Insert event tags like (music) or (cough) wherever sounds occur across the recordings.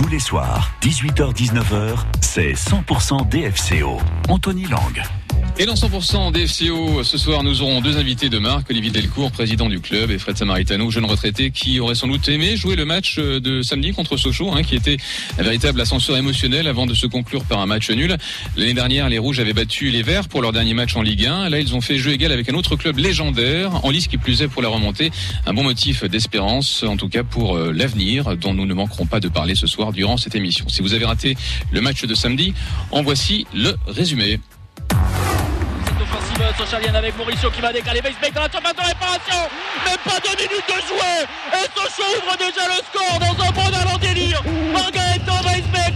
Tous les soirs, 18h-19h, c'est 100% DFCO. Anthony Lang. Et dans 100% DFCO, ce soir, nous aurons deux invités de marque, Olivier Delcourt, président du club, et Fred Samaritano, jeune retraité, qui aurait sans doute aimé jouer le match de samedi contre Sochaux, hein, qui était un véritable ascenseur émotionnel avant de se conclure par un match nul. L'année dernière, les Rouges avaient battu les Verts pour leur dernier match en Ligue 1. Là, ils ont fait jeu égal avec un autre club légendaire, en lice qui plus est pour la remontée. Un bon motif d'espérance, en tout cas pour euh, l'avenir, dont nous ne manquerons pas de parler ce soir durant cette émission. Si vous avez raté le match de samedi, en voici le résumé offensive avec Mauricio qui va décaler. Weisbeck dans la surface de réparation. Même pas deux minutes de jouer et Sochaux ouvre déjà le score dans un bon en délire Margareto Weisbeck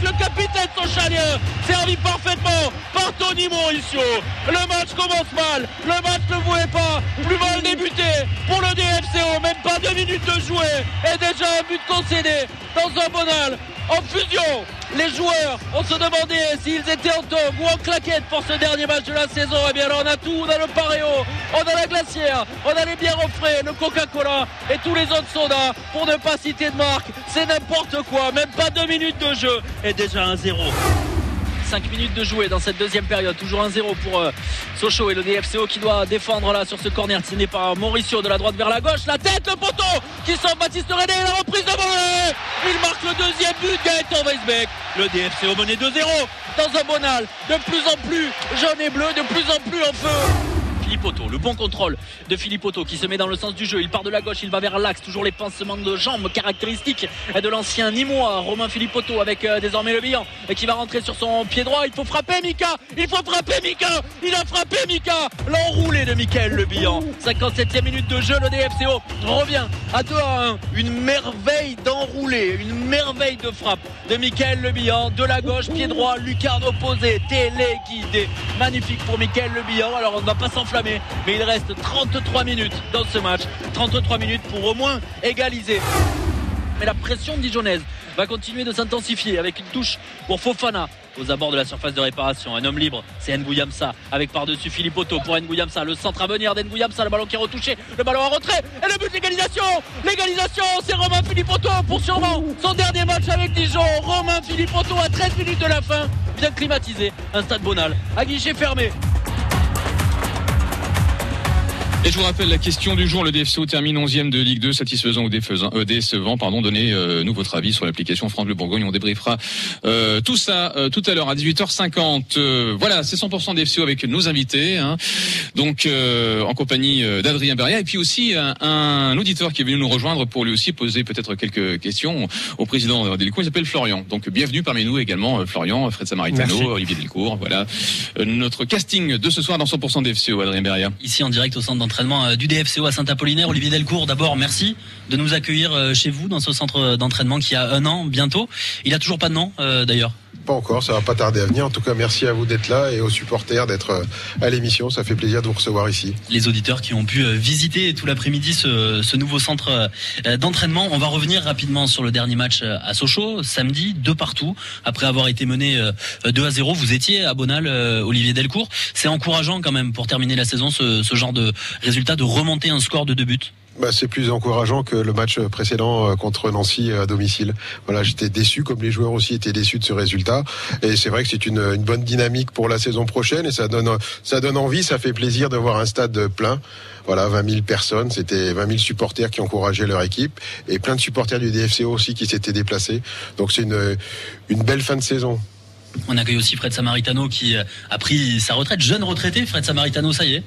le capitaine Sochalien. Servi parfaitement par Tony Mauricio. Le match commence mal. Le match ne voulait pas. Plus mal débuté pour le DFCO même pas deux minutes de jouer. Et déjà un but concédé dans un bonal. En fusion. Les joueurs, on se demandait s'ils étaient en tome ou en claquette pour ce dernier match de la saison. Et eh bien alors on a tout, on a le Pareo, on a la glacière, on a les bières au frais, le Coca-Cola et tous les autres sodas. Pour ne pas citer de marque, c'est n'importe quoi, même pas deux minutes de jeu. Et déjà un zéro. 5 minutes de jouer dans cette deuxième période. Toujours 1-0 pour euh, Sochaux et le DFCO qui doit défendre là sur ce corner tiré par Mauricio de la droite vers la gauche. La tête, le poteau qui sort Baptiste René. La reprise de volée. Il marque le deuxième but. Gaëtan Weisbeck. Le DFCO menait 2-0 dans un bonal. De plus en plus jaune et bleu, de plus en plus en feu. Le bon contrôle de Philippe Otto qui se met dans le sens du jeu. Il part de la gauche, il va vers l'axe. Toujours les pansements de jambes caractéristiques de l'ancien Nîmois, Romain Philippe Otto, avec euh, désormais le bilan qui va rentrer sur son pied droit. Il faut frapper Mika Il faut frapper Mika Il a frappé Mika L'enroulé de Michael Le Bihan. 57e minute de jeu, le DFCO revient à 2 à 1. Une merveille d'enroulé, une merveille de frappe de Michael Le Bihan. De la gauche, pied droit, lucarne opposée, téléguidé. Magnifique pour Michael Le Bihan. Alors on ne va pas s'enflammer mais il reste 33 minutes dans ce match. 33 minutes pour au moins égaliser. Mais la pression dijonnaise va continuer de s'intensifier avec une touche pour Fofana aux abords de la surface de réparation. Un homme libre, c'est Nguyamsa avec par-dessus Philippe Otto pour Nguyamsa. Le centre à venir d'Enguyamsa, le ballon qui est retouché, le ballon en retrait et le but d'égalisation. L'égalisation, c'est Romain Philippe Otto pour sûrement son dernier match avec Dijon. Romain Philippe Otto à 13 minutes de la fin, bien climatisé, un stade bonal à guichet fermé. Et je vous rappelle la question du jour. Le DFCO termine 11e de Ligue 2, satisfaisant ou euh, décevant. Pardon, donnez euh, nous votre avis sur l'application France Bleu Bourgogne. On débriefera euh, tout ça tout à l'heure à 18h50. voilà, c'est 100% DFCO avec nos invités. Hein. Donc en compagnie d'Adrien Beria et puis aussi un, auditeur qui est venu nous rejoindre pour lui aussi poser peut-être quelques questions au président Delcourt. Il s'appelle Florian. Donc bienvenue parmi nous également Florian, Fred Samaritano, Olivier Delcourt. Voilà notre casting de ce soir dans 100% DFCO. Adrien Beria. Ici en direct au centre euh, du DFCO à Saint-Apollinaire. Olivier Delcourt, d'abord, merci de nous accueillir euh, chez vous dans ce centre d'entraînement qui a un an bientôt. Il a toujours pas de nom, euh, d'ailleurs. Pas encore, ça va pas tarder à venir. En tout cas, merci à vous d'être là et aux supporters d'être à l'émission. Ça fait plaisir de vous recevoir ici. Les auditeurs qui ont pu visiter tout l'après-midi ce, nouveau centre d'entraînement. On va revenir rapidement sur le dernier match à Sochaux, samedi, deux partout. Après avoir été mené 2 à 0, vous étiez à Bonal, Olivier Delcourt. C'est encourageant quand même pour terminer la saison ce genre de résultat de remonter un score de deux buts bah, c'est plus encourageant que le match précédent euh, contre Nancy euh, à domicile. Voilà, j'étais déçu, comme les joueurs aussi étaient déçus de ce résultat. Et c'est vrai que c'est une, une, bonne dynamique pour la saison prochaine et ça donne, ça donne envie, ça fait plaisir de voir un stade plein. Voilà, 20 000 personnes, c'était 20 000 supporters qui encourageaient leur équipe et plein de supporters du DFCO aussi qui s'étaient déplacés. Donc c'est une, une belle fin de saison. On accueille aussi Fred Samaritano qui euh, a pris sa retraite, jeune retraité. Fred Samaritano, ça y est.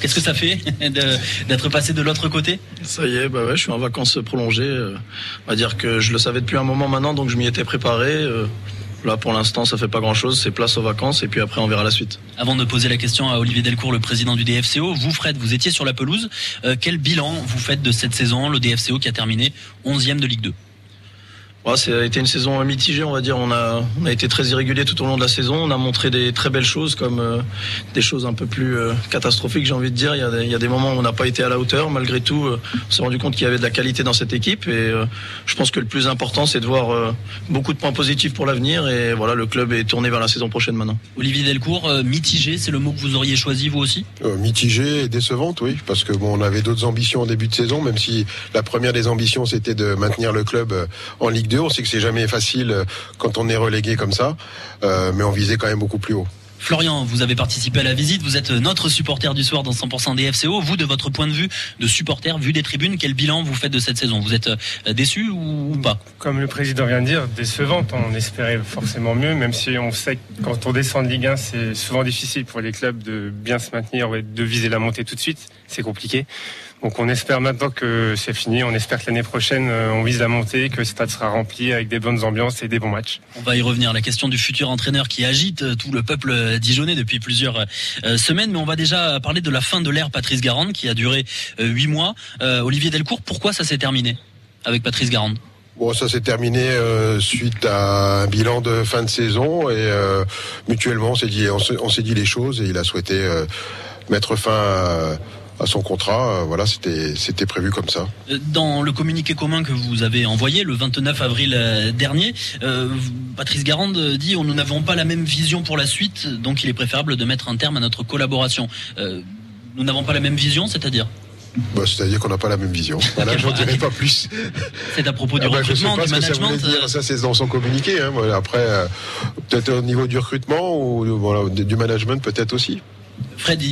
Qu'est-ce que ça fait (laughs) d'être passé de l'autre côté Ça y est, bah ouais, je suis en vacances prolongées. Euh, on va dire que je le savais depuis un moment maintenant, donc je m'y étais préparé. Euh, là, pour l'instant, ça fait pas grand-chose. C'est place aux vacances et puis après, on verra la suite. Avant de poser la question à Olivier Delcourt, le président du DFCO, vous, Fred, vous étiez sur la pelouse. quel bilan vous faites de cette saison, le DFCO qui a terminé 11e de Ligue 2 ça a été une saison mitigée, on va dire. On a, on a été très irrégulier tout au long de la saison. On a montré des très belles choses, comme euh, des choses un peu plus euh, catastrophiques, j'ai envie de dire. Il y, a des, il y, a des, moments où on n'a pas été à la hauteur. Malgré tout, euh, on s'est rendu compte qu'il y avait de la qualité dans cette équipe. Et je pense que le plus important, c'est de voir beaucoup de points positifs pour l'avenir. Et voilà, le club est tourné vers la saison prochaine maintenant. Olivier Delcourt, mitigé, c'est le mot que vous auriez choisi vous aussi? Mitigé et décevante, oui, parce que bon, on avait d'autres ambitions en début de saison, même si la première des ambitions, c'était de maintenir le club en Ligue 2 2. On sait que c'est jamais facile quand on est relégué comme ça, mais on visait quand même beaucoup plus haut. Florian, vous avez participé à la visite, vous êtes notre supporter du soir dans 100% des FCO. Vous, de votre point de vue de supporter, vu des tribunes, quel bilan vous faites de cette saison? Vous êtes euh, déçu ou pas? Comme le président vient de dire, décevante. On espérait forcément mieux, même si on sait que quand on descend de Ligue 1, c'est souvent difficile pour les clubs de bien se maintenir, de viser la montée tout de suite. C'est compliqué. Donc on espère maintenant que c'est fini. On espère que l'année prochaine, euh, on vise la montée, que le stade sera rempli avec des bonnes ambiances et des bons matchs. On va y revenir. La question du futur entraîneur qui agite euh, tout le peuple euh, dijonnais depuis plusieurs semaines. Mais on va déjà parler de la fin de l'ère Patrice Garande qui a duré huit mois. Olivier Delcourt, pourquoi ça s'est terminé avec Patrice Garande? Bon, ça s'est terminé suite à un bilan de fin de saison et mutuellement on s'est dit, on s'est dit les choses et il a souhaité mettre fin à à son contrat. Euh, voilà, c'était c'était prévu comme ça. Dans le communiqué commun que vous avez envoyé le 29 avril euh, dernier, euh, Patrice Garande dit on nous n'avons pas la même vision pour la suite, donc il est préférable de mettre un terme à notre collaboration. nous n'avons pas la même vision, c'est-à-dire? Bah, C'est-à-dire qu'on n'a pas la même vision. (laughs) Voilà, j'en dirai pas plus. C'est à propos du ah bah, recrutement, du management. Ça, c'est dans son communiqué. Hein. Après, peut-être au niveau du recrutement ou voilà, du management, peut-être aussi. Fred,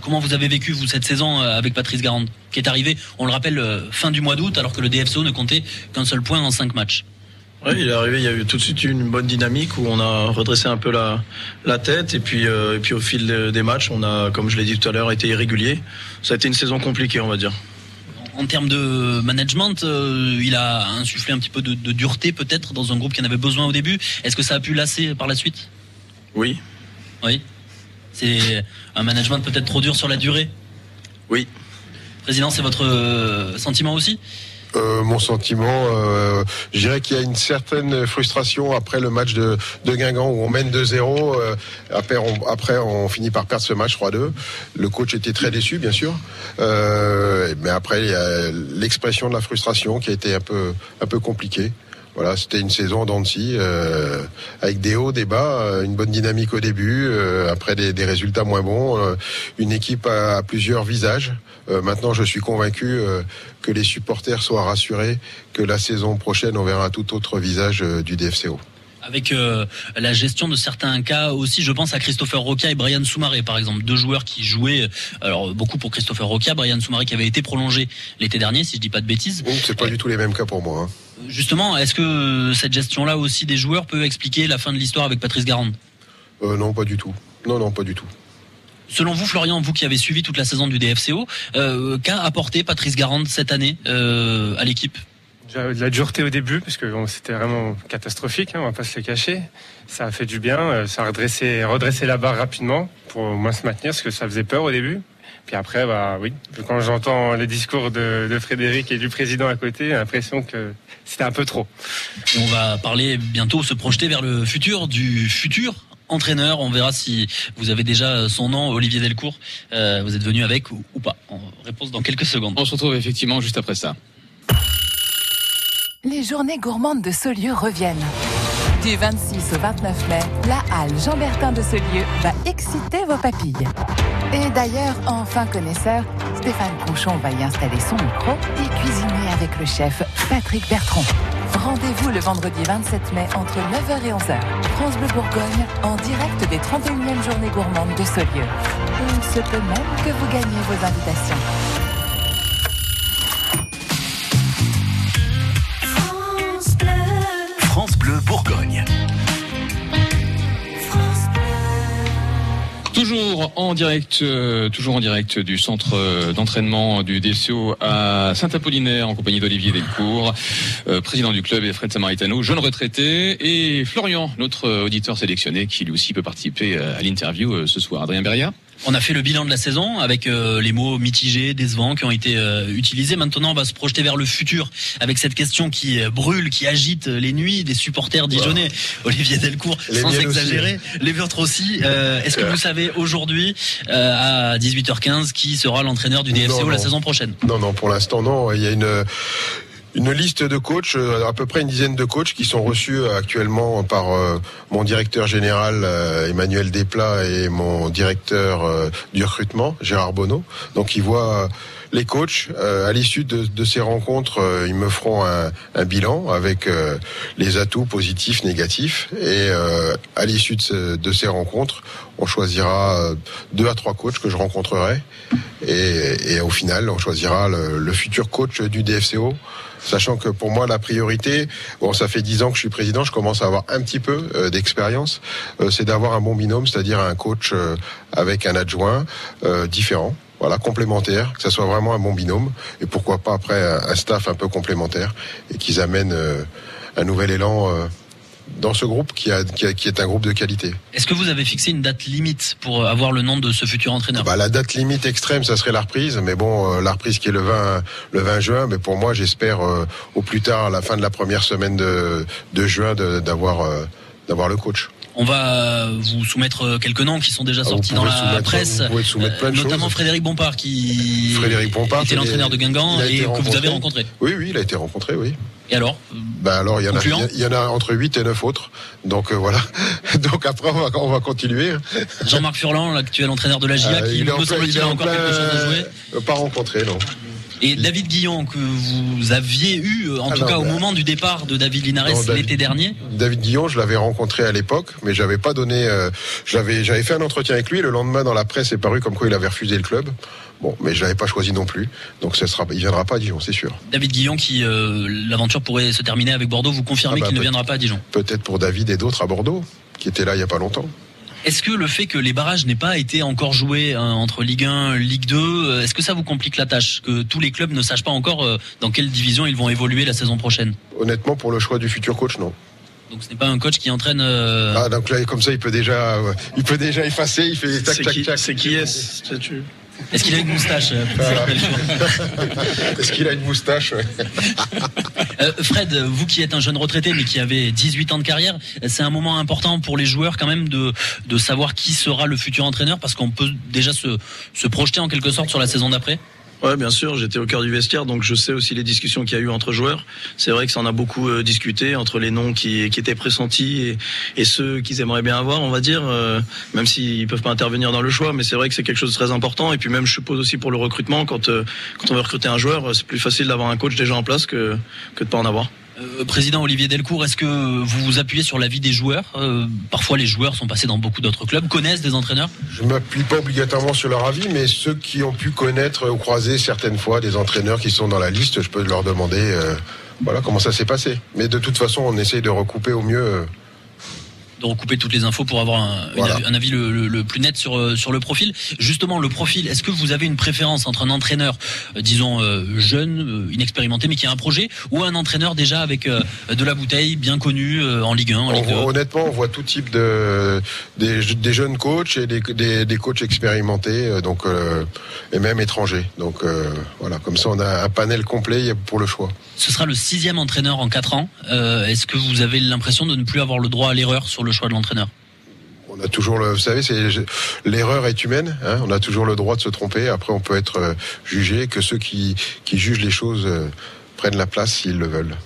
comment vous avez vécu vous cette saison euh, avec Patrice Garande, qui est arrivé, on le rappelle, euh, fin du mois d'août, alors que le DFCO ne comptait qu'un seul point en cinq matchs? Oui, il est arrivé, il y a eu tout de suite une bonne dynamique où on a redressé un peu la, la tête et puis, euh, et puis au fil des matchs, on a, comme je l'ai dit tout à l'heure, été irrégulier. Ça a été une saison compliquée, on va dire. En termes de management, il a insufflé un petit peu de, de dureté peut-être dans un groupe qui en avait besoin au début. Est-ce que ça a pu lasser par la suite? Oui. Oui. C'est un management peut-être trop dur sur la durée Oui. Président, c'est votre euh, sentiment aussi euh, mon sentiment, euh, je dirais qu'il y a une certaine frustration après le match de, Guingamp où on mène 2-0. après, on, après, on finit par perdre ce match 3-2. Le coach était très déçu, bien sûr. mais après, il y a l'expression de la frustration qui a été un peu, un peu compliquée. Voilà, c'était une saison en euh, avec des hauts, des bas, euh, une bonne dynamique au début, euh, après des, résultats moins bons, une équipe à, plusieurs visages. maintenant, je suis convaincu que les supporters soient rassurés que la saison prochaine, on verra un tout autre visage du DFCO avec la gestion de certains cas aussi. Je pense à Christopher Roca et Brian Soumaré, par exemple, deux joueurs qui jouaient, alors beaucoup pour Christopher Roca, Brian Soumaré qui avait été prolongé l'été dernier, si je dis pas de bêtises. c'est pas du tout les mêmes cas pour moi. Hein. Justement, est-ce que cette gestion-là aussi des joueurs peut expliquer la fin de l'histoire avec Patrice Garande? Euh, Non, pas du tout. Non, non, pas du tout. Selon vous, Florian, vous qui avez suivi toute la saison du DFCO, euh, qu'a apporté Patrice Garande cette année euh, à l'équipe? De la dureté au début, parce que c'était vraiment catastrophique, hein, on va pas se le cacher. Ça a fait du bien, ça a redressé, redressé la barre rapidement pour au moins se maintenir, parce que ça faisait peur au début. Puis après, bah oui, quand j'entends les discours de, Frédéric et du président à côté, j'ai l'impression que c'était un peu trop. on va parler bientôt, se projeter vers le futur du futur entraîneur. On verra si vous avez déjà son nom, Olivier Delcourt. Euh, vous êtes venu avec ou, ou pas On réponse dans quelques secondes. On se retrouve effectivement juste après ça. Les journées gourmandes de Saulieu reviennent. Du 26 au 29 mai, la halle Jean-Bertin de Saulieu va exciter vos papilles. Et d'ailleurs, enfin connaisseur, Stéphane Conchon va y installer son micro et cuisiner avec le chef Patrick Bertrand. Rendez-vous le vendredi 27 mai entre 9h et 11h. France Bleu Bourgogne en direct des 31e journées gourmandes de Saulieu. Il se peut même que vous gagnez vos invitations. Toujours en direct, euh, toujours en direct du centre euh, d'entraînement du DCO à Saint-Apollinaire en compagnie d'Olivier Delcourt, euh, président du club et Fred Samaritano, jeune retraité, et Florian, notre auditeur sélectionné, qui lui aussi peut participer à l'interview ce soir. Adrien Beria. On a fait le bilan de la saison avec euh, les mots mitigés, décevants qui ont été euh, utilisés. Maintenant, on va se projeter vers le futur avec cette question qui euh, brûle, qui agite les nuits des supporters dijonnais. Olivier Delcourt, sans exagérer, les vôtres aussi. Est-ce que vous savez aujourd'hui à 18h15 qui sera l'entraîneur du DFCO la saison prochaine Non, non, pour l'instant non. Il y a une une liste de coachs, euh, à peu près une dizaine de coachs qui sont reçus euh, actuellement par euh, mon directeur général Emmanuel Desplat et mon directeur du recrutement Gérard Bonneau. Donc ils voient les coachs, à l'issue de, ces rencontres, ils me feront un, bilan avec les atouts positifs, négatifs. Et à l'issue de, ces rencontres, on choisira deux à trois coachs que je rencontrerai. Et, au final, on choisira le futur coach du DFCO sachant que pour moi la priorité, bon ça fait dix ans que je suis président, je commence à avoir un petit peu euh, d'expérience, euh, c'est d'avoir un bon binôme, c'est-à-dire un coach euh, avec un adjoint différent voilà, complémentaire, que ça soit vraiment un bon binôme, et pourquoi pas après un staff un peu complémentaire, et qu'ils amènent un nouvel élan dans ce groupe qui, a, qui, est un groupe de qualité. Est-ce que vous avez fixé une date limite pour avoir le nom de ce futur entraîneur? Bah, La date limite extrême, ça serait la reprise. Mais bon, euh, la reprise qui est le 20, le 20 juin. Mais pour moi, j'espère euh, au plus tard, à la fin de la première semaine de, de juin, d'avoir euh, d'avoir le coach. On va vous soumettre quelques noms qui sont déjà ah, sortis dans la presse, notamment Frédéric Bompard qui Frédéric Bompard, était l'entraîneur de Guingamp et que vous avez rencontré. Oui, oui, il a été rencontré, oui. Et alors bah alors il y en a il y en a entre 8 et 9 autres. Donc euh, voilà. (laughs) Donc après on va, on va continuer. Jean-Marc Furlan, l'actuel entraîneur de la GIA euh, qui me semble-t-il a encore quelque chose à jouer. Euh, pas rencontré non. Et David Guillon, que vous aviez eu, en tout cas au moment du départ de David Linares l'été dernier David Guillon, je l'avais rencontré à l'époque, mais j'avais pas donné. j'avais, j'avais fait un entretien avec lui. Le lendemain, dans la presse, est paru comme quoi il avait refusé le club. Bon, mais je l'avais pas choisi non plus, donc ça sera, il viendra pas à Dijon, c'est sûr. David Guillon, qui euh, l'aventure pourrait se terminer avec Bordeaux, vous confirmez ah bah, qu'il ne viendra pas à Dijon Peut-être pour David et d'autres à Bordeaux, qui étaient là il y a pas longtemps. Est-ce que le fait que les barrages n'aient pas été encore joués hein, entre Ligue 1, Ligue 2, euh, est-ce que ça vous complique la tâche Que tous les clubs ne sachent pas encore euh, dans quelle division ils vont évoluer la saison prochaine? Honnêtement, pour le choix du futur coach, non. Donc ce n'est pas un coach qui entraîne. Ah donc là comme ça il peut déjà, il peut déjà effacer, il fait tac tac tac. C'est qui est-ce? Est-ce qu'il a une moustache euh, (laughs) Est-ce qu'il a une moustache (laughs) euh, Fred, vous qui êtes un jeune retraité mais qui avez 18 ans de carrière, c'est un moment important pour les joueurs quand même de, de savoir qui sera le futur entraîneur parce qu'on peut déjà se, se projeter en quelque sorte sur la saison d'après? Ouais, bien sûr, j'étais au cœur du vestiaire, donc je sais aussi les discussions qu'il y a eu entre joueurs. C'est vrai que ça en a beaucoup euh, discuté entre les noms qui, étaient pressentis et, et ceux qu'ils aimeraient bien avoir, on va dire, euh, même s'ils peuvent pas intervenir dans le choix, mais c'est vrai que c'est quelque chose de très important. Et puis même, je suppose aussi pour le recrutement, quand, euh, quand on veut recruter un joueur, c'est plus facile d'avoir un coach déjà en place que, que de pas en avoir. Euh, président Olivier Delcourt, est-ce que vous vous appuyez sur l'avis des joueurs euh, Parfois, les joueurs sont passés dans beaucoup d'autres clubs, connaissent des entraîneurs Je ne m'appuie pas obligatoirement sur leur avis, mais ceux qui ont pu connaître ou croiser certaines fois des entraîneurs qui sont dans la liste, je peux leur demander euh, voilà comment ça s'est passé. Mais de toute façon, on essaye de recouper au mieux de recouper toutes les infos pour avoir un, avis le, plus net sur euh, sur le profil. Justement, le profil. Est-ce que vous avez une préférence entre un entraîneur, euh, disons euh, jeune, inexpérimenté, mais qui a un projet, ou un entraîneur déjà avec de la bouteille, bien connu en Ligue 1, en Ligue 2 Honnêtement, on voit tout type de des, jeunes coachs et des, des, coachs expérimentés, donc et même étrangers. Donc voilà, comme ça, on a un panel complet pour le choix. Ce sera le sixième entraîneur en quatre ans. Est-ce que vous avez l'impression de ne plus avoir le droit à l'erreur sur le choix de l'entraîneur? On a toujours le, vous savez, l'erreur est humaine. Hein, on a toujours le droit de se tromper. Après, on peut être euh, jugé. Que ceux qui, qui jugent les choses euh, prennent la place s'ils le veulent.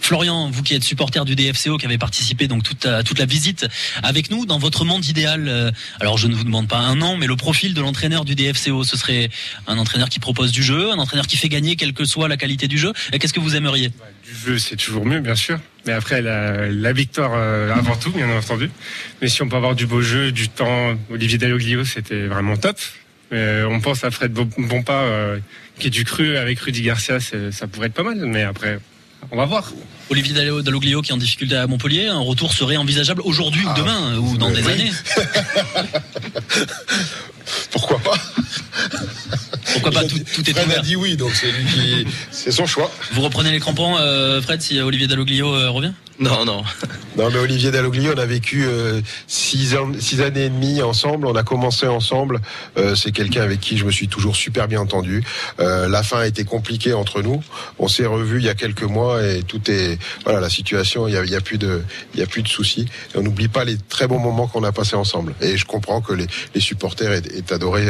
Florian, vous qui êtes supporter du DFCO, qui avez participé donc toute, toute la visite avec nous dans votre monde idéal. Euh, alors je ne vous demande pas un nom, mais le profil de l'entraîneur du DFCO, ce serait un entraîneur qui propose du jeu, un entraîneur qui fait gagner, quelle que soit la qualité du jeu. Qu'est-ce que vous aimeriez? Du jeu, c'est toujours mieux, bien sûr. Mais après, la, victoire euh, avant tout, bien entendu. Mais si on peut avoir du beau jeu, du temps, Olivier Dalloglio, c'était vraiment top. Euh, on pense à Fred Bompard, qui est du cru avec Rudy Garcia, ça pourrait être pas mal. Mais après, on va voir. Olivier Dalloglio qui est en difficulté à Montpellier, un retour serait envisageable aujourd'hui ou ah, demain ou dans des années (laughs) Pourquoi pas (laughs) Pourquoi pas tout, est Fred a dit oui, donc c'est lui qui, c'est son choix. Vous reprenez les crampons, euh, Fred, si Olivier Dalloglio euh, revient? Non, non. Non, mais Olivier Dalloglio, on a vécu euh, six, années et demie ensemble. On a commencé ensemble. c'est quelqu'un avec qui je me suis toujours super bien entendu. la fin a été compliquée entre nous. On s'est revus il y a quelques mois et tout est voilà la situation. Il y a, plus de il y a plus de soucis. On n'oublie pas les très bons moments qu'on a passés ensemble. Et je comprends que les, supporters aient, adoré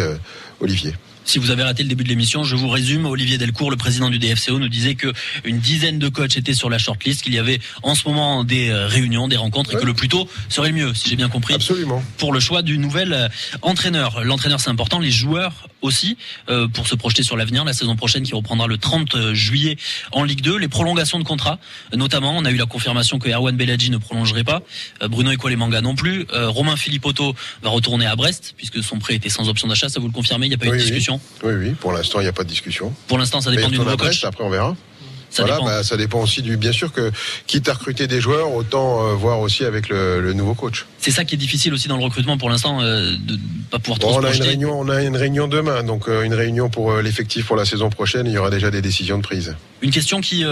Olivier. Si vous avez raté le début de l'émission, je vous résume. Olivier Delcourt, le président du DFCO, nous disait que une dizaine de coachs étaient sur la shortlist, qu'il y avait en ce moment des euh, réunions, des rencontres, et que le plus tôt serait le mieux, si j'ai bien compris. Absolument. Pour le choix du nouvel euh, entraîneur. L'entraîneur, c'est important. Les joueurs aussi, euh, pour se projeter sur l'avenir. La saison prochaine qui reprendra le 30 juillet en Ligue 2. Les prolongations de contrat, notamment, on a eu la confirmation que Erwan Beladji ne prolongerait pas. Bruno Manga non plus. Romain Philippotto va retourner à Brest, puisque son prêt était sans option d'achat. Ça vous le confirmez Il n'y a pas eu de discussion oui, oui, pour l'instant, il n'y a pas de discussion. Pour l'instant, ça dépend du nouveau coach. Après, on verra. Ça voilà, dépend. Bah, ça dépend aussi du. Bien sûr que, quitte à recruter des joueurs, autant euh, voir aussi avec le, nouveau coach. C'est ça qui est difficile aussi dans le recrutement pour l'instant, euh, de pas pouvoir bon, on a une réunion, on a une réunion demain, donc euh, une réunion pour l'effectif pour la saison prochaine. Il y aura déjà des décisions de prise. Une question qui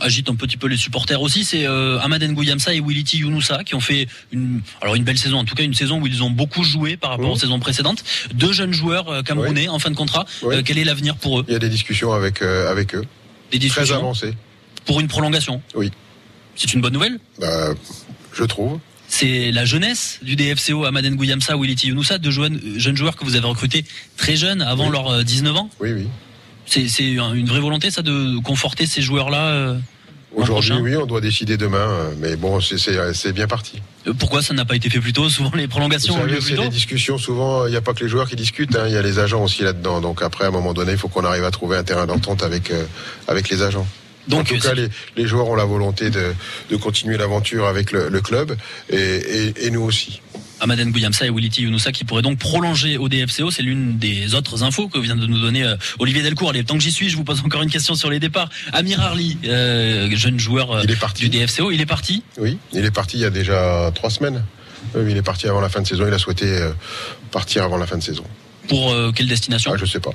agite un petit peu les supporters aussi, c'est Ahmad Ngouyamsa et Williti Younousa qui ont fait une, alors une belle saison, en tout cas une saison où ils ont beaucoup joué par rapport aux saisons précédentes. Deux jeunes joueurs camerounais en fin de contrat. quel est l'avenir pour eux? Il y a des discussions avec avec eux. Des discussions Très avancées. Pour une prolongation Oui. C'est une bonne nouvelle bah, Je trouve. C'est la jeunesse du DFCO, Amaden Gouyamsa, Williti Younousa, deux jeunes, jeunes joueurs que vous avez recrutés très jeunes, avant leurs 19 ans Oui, oui. C'est une vraie volonté, ça, de conforter ces joueurs-là euh, Aujourd'hui, oui, on doit décider demain, euh, mais bon, c'est bien parti. Euh, pourquoi ça n'a pas été fait plus tôt? Souvent, les prolongations. C'est des discussions. Souvent, il n'y a pas que les joueurs qui discutent. Hein, il y a les agents aussi là-dedans. Donc après, à un moment donné, il faut qu'on arrive à trouver un terrain d'entente avec avec les agents. Donc, en tout cas, les, joueurs ont la volonté de, continuer l'aventure avec le, club et, nous aussi. Amaden Bouyamsa et Williti Younousa qui pourraient donc prolonger au DFCO. C'est l'une des autres infos que vient de nous donner euh, Olivier Delcourt. Allez, tant que j'y suis, je vous pose encore une question sur les départs. Amir Harli, euh, jeune joueur euh, du DFCO, il est parti? Oui, il est parti il y a déjà trois semaines. il est parti avant la fin de saison. Il a souhaité partir avant la fin de saison. Pour quelle destination? Ah, Je sais pas.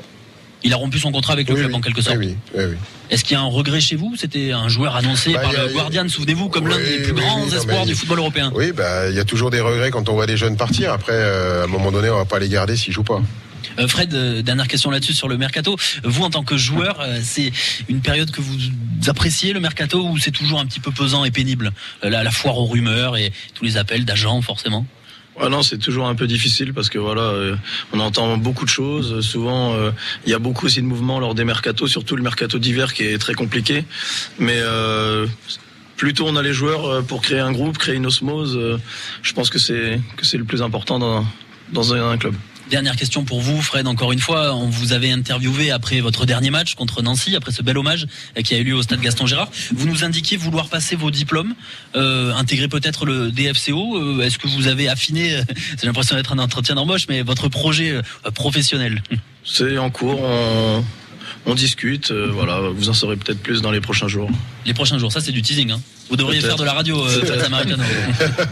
Il a rompu son contrat avec le club en quelque sorte. Oui, oui, oui. Est-ce qu'il y a un regret chez vous? C'était un joueur annoncé bah, par le Guardian, souvenez-vous, comme l'un des plus grands espoirs du football européen. Oui, bah, il y a toujours des regrets quand on voit des jeunes partir. Après, euh, à un moment donné, on va pas les garder s'ils jouent pas. Euh, Fred, euh, dernière question là-dessus sur le mercato. Vous, en tant que joueur, c'est une période que vous appréciez le mercato ou c'est toujours un petit peu pesant et pénible? La, la foire aux rumeurs et tous les appels d'agents, forcément? Non, c'est toujours un peu difficile parce que voilà, euh, on entend beaucoup de choses. Souvent, euh, il y a beaucoup aussi de mouvements lors des mercatos, surtout le mercato d'hiver qui est très compliqué. Mais euh, plutôt on a les joueurs pour créer un groupe, créer une osmose. je pense que c'est que c'est le plus important dans dans un club. Dernière question pour vous, Fred. Encore une fois, on vous avait interviewé après votre dernier match contre Nancy, après ce bel hommage qui a eu lieu au stade Gaston Gérard. Vous nous indiquiez vouloir passer vos diplômes, euh, intégrer peut-être le DFCO. Euh, est-ce que vous avez affiné, euh, j'ai l'impression d'être un entretien d'embauche, mais votre projet professionnel? C'est en cours. On discute. voilà, vous en saurez peut-être plus dans les prochains jours. Les prochains jours, ça c'est du teasing. Hein vous devriez faire de la radio, euh, Fred Samaritano.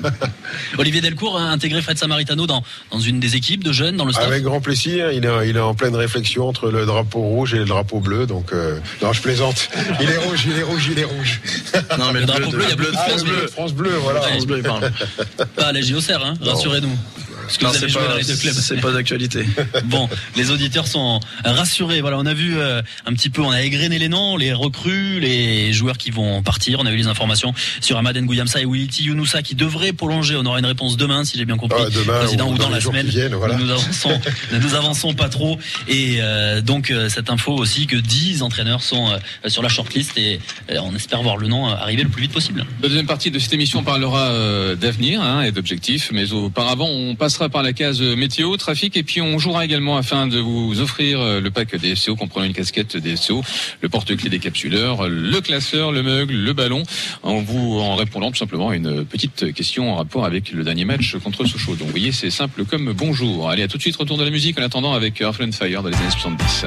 (laughs) Olivier Delcourt a intégré Fred Samaritano dans, dans une des équipes de jeunes, dans le staff. Avec grand plaisir. Il est, il est en pleine réflexion entre le drapeau rouge et le drapeau bleu. Donc, euh, non, je plaisante. Il est rouge, il est rouge, il est rouge. Non, mais le, drapeau bleu, il y a bleu de France bleu. France bleu, voilà. France bleu, il parle. Pas à la JOCR, hein, rassurez-nous. Parce que vous avez joué dans les deux clubs. C'est pas d'actualité. (laughs) bon, les auditeurs sont rassurés. Voilà, on a vu euh, un petit peu, on a égrené les noms, les recrues, les joueurs qui vont partir. On a eu les informations sur Amaden Gouyamsa et Williti Younousa qui devraient prolonger. On aura une réponse demain, si j'ai bien compris, ah, demain, président, ou, dans, la semaine. voilà. Nous avançons, (laughs) nous avançons pas trop. Et euh, donc euh, cette info aussi que 10 entraîneurs sont sur la shortlist et on espère voir le nom arriver le plus vite possible. La deuxième partie de cette émission parlera d'avenir hein, et d'objectifs, mais auparavant on passe par la case météo, trafic, et puis on jouera également afin de vous offrir euh, le pack DFCO comprenant une casquette DFCO, le porte-clés des capsuleurs, le classeur, le mug, le ballon, en vous en répondant tout simplement à une petite question en rapport avec le dernier match contre Sochaux. Donc vous voyez, c'est simple comme bonjour. Allez, à tout de suite, retour de la musique en attendant avec Earth Fire dans les années 70.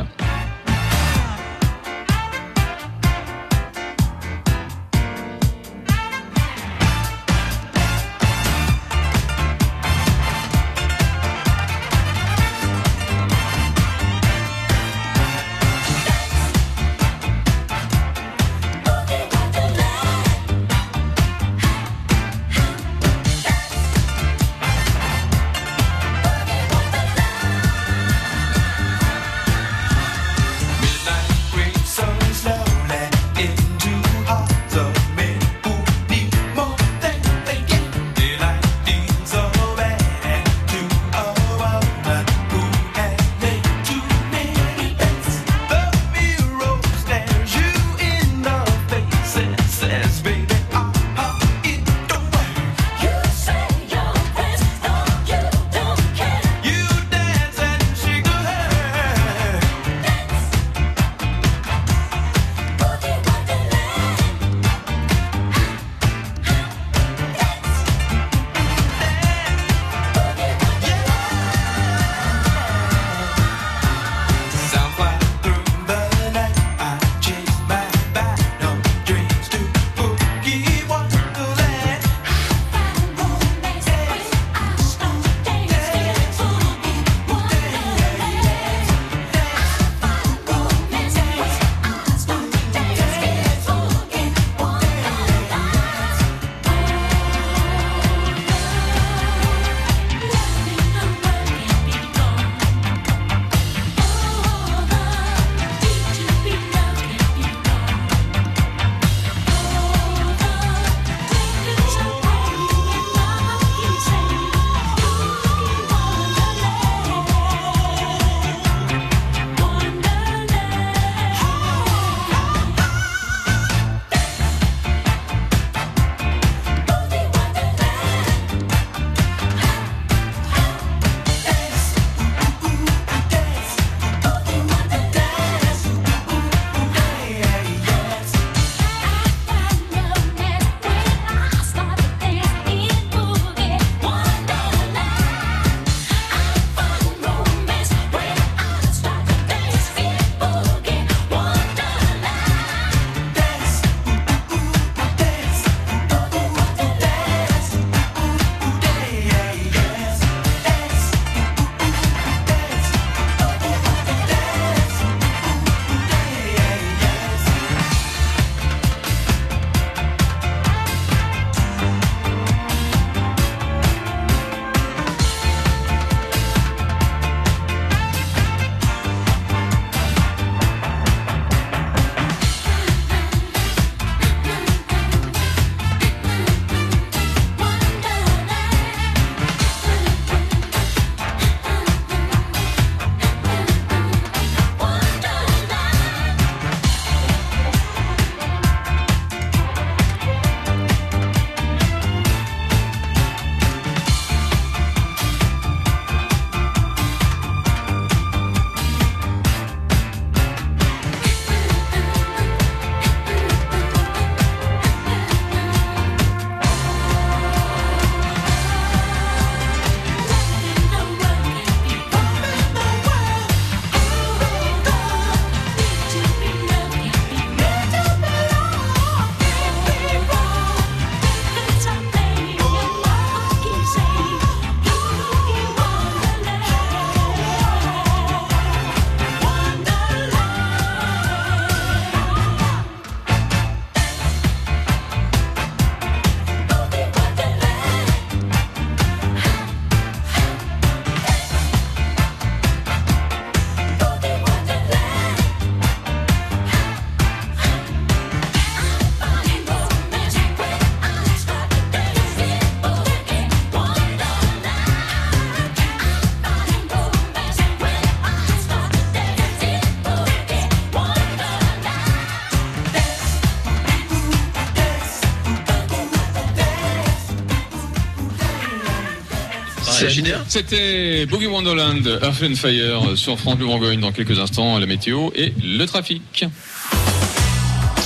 C'était Boogie Wonderland, Earth and Fire sur France Bleu Bourgogne dans quelques instants, la météo et le trafic.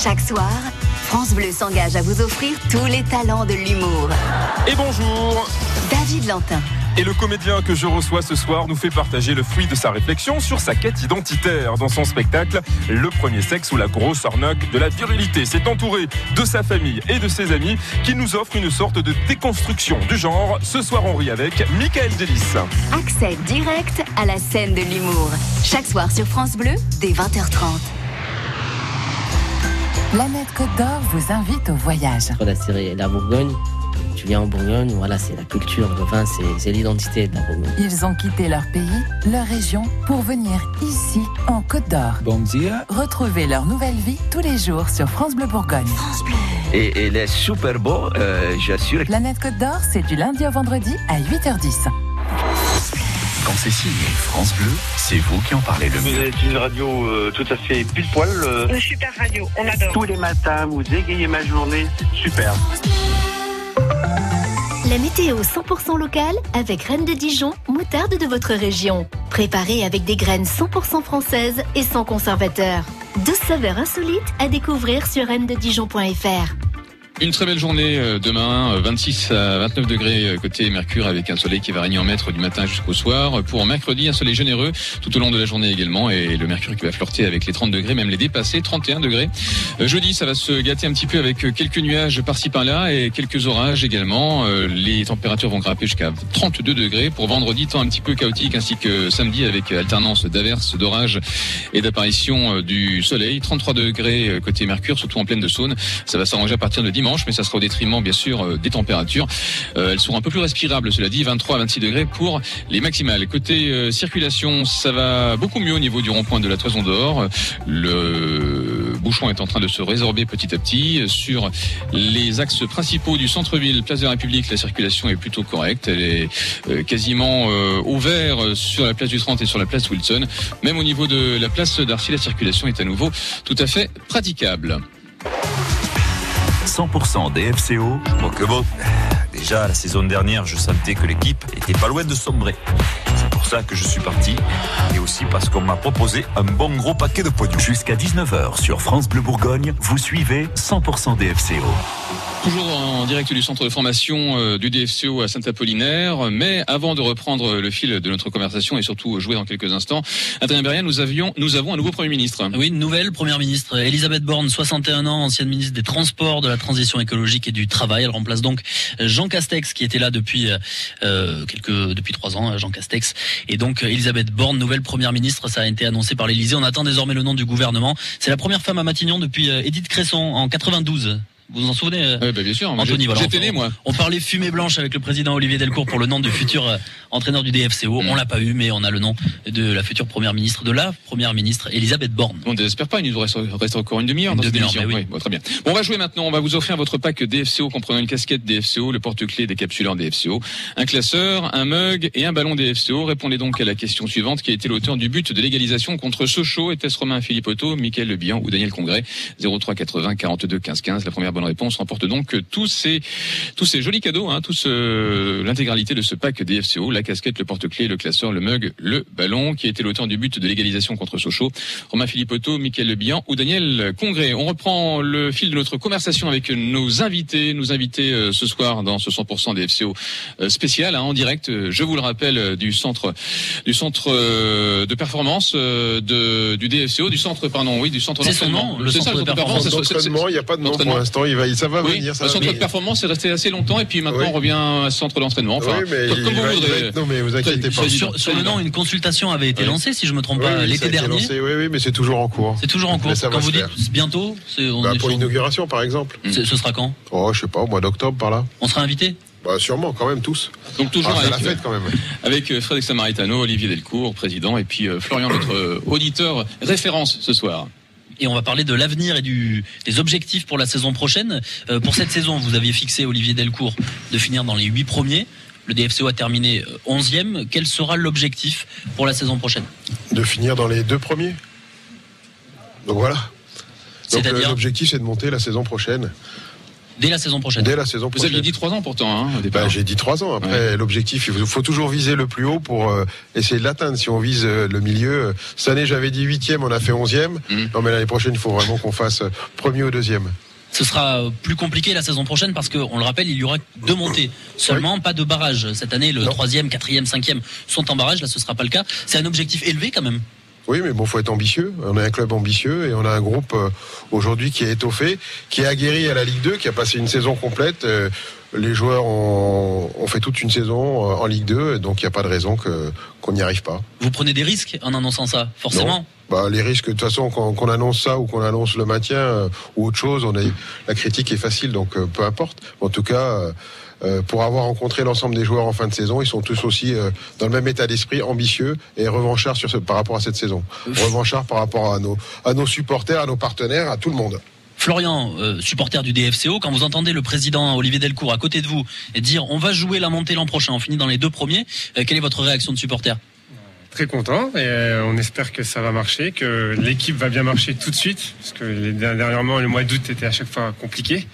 Chaque soir, France Bleu s'engage à vous offrir tous les talents de l'humour. Et bonjour David Lantin. Et le comédien que je reçois ce soir nous fait partager le fruit de sa réflexion sur sa quête identitaire dans son spectacle Le premier sexe ou la grosse arnaque de la virilité. C'est entouré de sa famille et de ses amis qui nous offre une sorte de déconstruction du genre. Ce soir, on rit avec Michael Delis. Accès direct à la scène de l'humour. Chaque soir sur France Bleu, dès 20h30. Planète Côte d'Or vous invite au voyage. La série La Bourgogne, tu viens en Bourgogne, voilà, c'est la culture, le vin, c'est l'identité de la Bourgogne. Ils ont quitté leur pays, leur région, pour venir ici, en Côte d'Or. Bon dia. Retrouvez leur nouvelle vie tous les jours sur France Bleu Bourgogne. France Bleu. Et il est super beau, euh, j'assure. Planète Côte d'Or, c'est du lundi au vendredi à 8h10. Quand c'est signé France Bleu, c'est vous qui en parlez le Vous mieux. êtes une radio euh, tout à fait pile poil. euh, Une super radio, on adore. tous les matins, vous égayez ma journée. Super. La météo 100% locale avec Reine de Dijon, moutarde de votre région. Préparée avec des graines 100% françaises et sans conservateur. Deux saveurs insolites à découvrir sur reine-de-dijon.fr. Une très belle journée euh, demain, euh, 26 à 29 degrés euh, côté Mercure avec un soleil qui va régner en maître du matin jusqu'au soir. Pour mercredi, un soleil généreux tout au long de la journée également et le Mercure qui va flirter avec les 30 degrés, même les dépasser, 31 degrés. Euh, Jeudi, ça va se gâter un petit peu avec euh, quelques nuages par-ci par-là et quelques orages également. Euh, Les températures vont grimper jusqu'à 32 degrés. Pour vendredi, temps un petit peu chaotique ainsi que samedi avec alternance d'averses, d'orages et d'apparition euh, du soleil. 33 degrés euh, côté Mercure, surtout en pleine de Saône. Ça va s'arranger à partir de dimanche, mais ça sera au détriment, bien sûr, euh, des températures. Euh, elles seront un peu plus respirables, cela dit, 23 à 26 degrés pour les maximales. Côté euh, circulation, ça va beaucoup mieux au niveau du rond-point de la Toison d'Or. Le bouchon est en train de se résorber petit à petit. Sur les axes principaux du centre-ville, place de la République, la circulation est plutôt correcte. Elle est quasiment au vert sur la place du 30 et sur la place Wilson. Même au niveau de la place d'Arcy, la circulation est à nouveau tout à fait praticable. 100% DFCO, que bon. Déjà, la saison dernière, je sentais que l'équipe était pas loin de sombrer. C'est pour ça que je suis parti. Et aussi parce qu'on m'a proposé un bon gros paquet de pognon. jusqu'à 19h sur France Bleu Bourgogne, vous suivez 100% DFCO. Toujours en direct du centre de formation euh, du DFCO à Saint-Apollinaire. Mais avant de reprendre le fil de notre conversation et surtout jouer dans quelques instants, Adrien Berrien, nous avions, nous avons un nouveau Premier ministre. Oui, une nouvelle première ministre, Elisabeth Borne, 61 ans, ancienne ministre des Transports, de la Transition écologique et du Travail. Elle remplace donc Jean Castex, qui était là depuis euh, quelques depuis trois ans, Jean Castex. Et donc Elisabeth Borne, nouvelle première ministre, ça a été annoncé par l'Élysée. On attend désormais le nom du gouvernement. C'est la première femme à Matignon depuis euh, Édith Cresson en 92. Vous vous en souvenez euh, Oui, bah, bien sûr. Anthony, voilà, J'étais on- né, moi. On parlait fumée blanche avec le président Olivier Delcourt pour le nom du futur euh, entraîneur du DFCO. Mm. On l'a pas eu, mais on a le nom de la future première ministre, de la première ministre Elisabeth Borne. On ne désespère pas, il nous reste, reste encore une demi-heure dans cette émission. oui. bon, très bien. Bon, on va jouer maintenant. On va vous offrir votre pack DFCO comprenant une casquette DFCO, le porte-clés des capsuleurs DFCO, un classeur, un mug et un ballon DFCO. Répondez donc à la question suivante qui a été l'auteur du but de l'égalisation contre Sochaux, était-ce Romain Philippe Otto, Michael Le Bihan ou Daniel Congrès? 03 80 42 15 15. La première bonne réponse remporte donc tous ces tous ces jolis cadeaux, hein, tous euh, l'intégralité de ce pack DFCO, la casquette, le porte-clés, le classeur, le mug, le ballon, qui a été l'auteur du but de l'égalisation contre Sochaux. Romain Philippe Otto, Michael Le Bihan ou Daniel Congrès. On reprend le fil de notre conversation avec nos invités, nos invités euh, ce soir dans ce 100% DFCO euh, spécial, hein, en direct, je vous le rappelle, du centre du centre euh, de performance euh, de, du DFCO, du centre, pardon, oui, du centre C'est d'entraînement. le centre ça, de performance. il n'y a pas de nom pour d'entraînement. L'instant. Il va, ça va Oui, venir. Ça le va centre de performance est resté assez longtemps et puis maintenant Oui. on revient à ce centre d'entraînement. Enfin, oui, mais comme, vous voudrez. être- Non, mais vous inquiétez pas. Sur, sur le nom, une consultation avait été Oui. lancée, si je me trompe Oui, pas, l'été dernier. lancé, Oui, oui, mais c'est toujours en cours. C'est toujours en cours. Quand vous dites bientôt, c'est on Bah, est pour l'inauguration, par exemple. ce sera quand? Oh, je sais pas, au mois d'octobre, par là. On sera invité? Bah, sûrement, quand même, tous. Donc toujours Ah, c'est la avec, fête, quand même. (laughs) avec euh, Frédéric Samaritano, Olivier Delcourt, président, et puis euh, Florian, notre euh, auditeur référence ce soir. Et on va parler de l'avenir et du, des objectifs pour la saison prochaine. Euh, pour cette saison, vous aviez fixé Olivier Delcourt de finir dans les huit premiers. Le DFCO a terminé euh, 11e. Quel sera l'objectif pour la saison prochaine? De finir dans les deux premiers? Donc voilà. Donc euh, l'objectif, c'est de monter la saison prochaine. Dès la saison prochaine. Dès la saison Vous prochaine. aviez dit trois ans pourtant, hein, au départ. Bah, j'ai dit trois ans. Après, l'objectif, il faut, toujours viser le plus haut pour euh, essayer de l'atteindre. Si on vise euh, le milieu, euh, cette année j'avais dit huitième, on a fait onzième. Mhm. Non, mais l'année prochaine, il faut vraiment qu'on fasse premier ou deuxième. Ce sera plus compliqué la saison prochaine parce que, on le rappelle, il y aura deux montées seulement, pas de barrage. Cette année, le troisième, quatrième, cinquième sont en barrage. Là, ce sera pas le cas. C'est un objectif élevé quand même. Oui, mais bon, faut être ambitieux. On est un club ambitieux et on a un groupe euh, aujourd'hui qui est étoffé, qui est aguerri à la Ligue 2, qui a passé une saison complète. Euh, les joueurs ont, ont fait toute une saison euh, en Ligue 2, et donc il n'y a pas de raison que qu'on n'y arrive pas. Vous prenez des risques en annonçant ça, forcément? Non. Bah, les risques, de toute façon, qu'on qu'on annonce ça ou qu'on annonce le maintien euh, ou autre chose, on est, la critique est facile, donc euh, peu importe. En tout cas, euh, pour avoir rencontré l'ensemble des joueurs en fin de saison, ils sont tous aussi euh, dans le même état d'esprit, ambitieux et revanchards sur ce, par rapport à cette saison. Revanchards par rapport à nos, à nos supporters, à nos partenaires, à tout le monde. Florian, euh, supporter du DFCO, quand vous entendez le président Olivier Delcourt à côté de vous et dire on va jouer la montée l'an prochain, on finit dans les deux premiers, euh, quelle est votre réaction de supporter? Très content et euh, on espère que ça va marcher, que l'équipe va bien marcher tout de suite, parce que les, dernièrement le mois d'août était à chaque fois compliqué.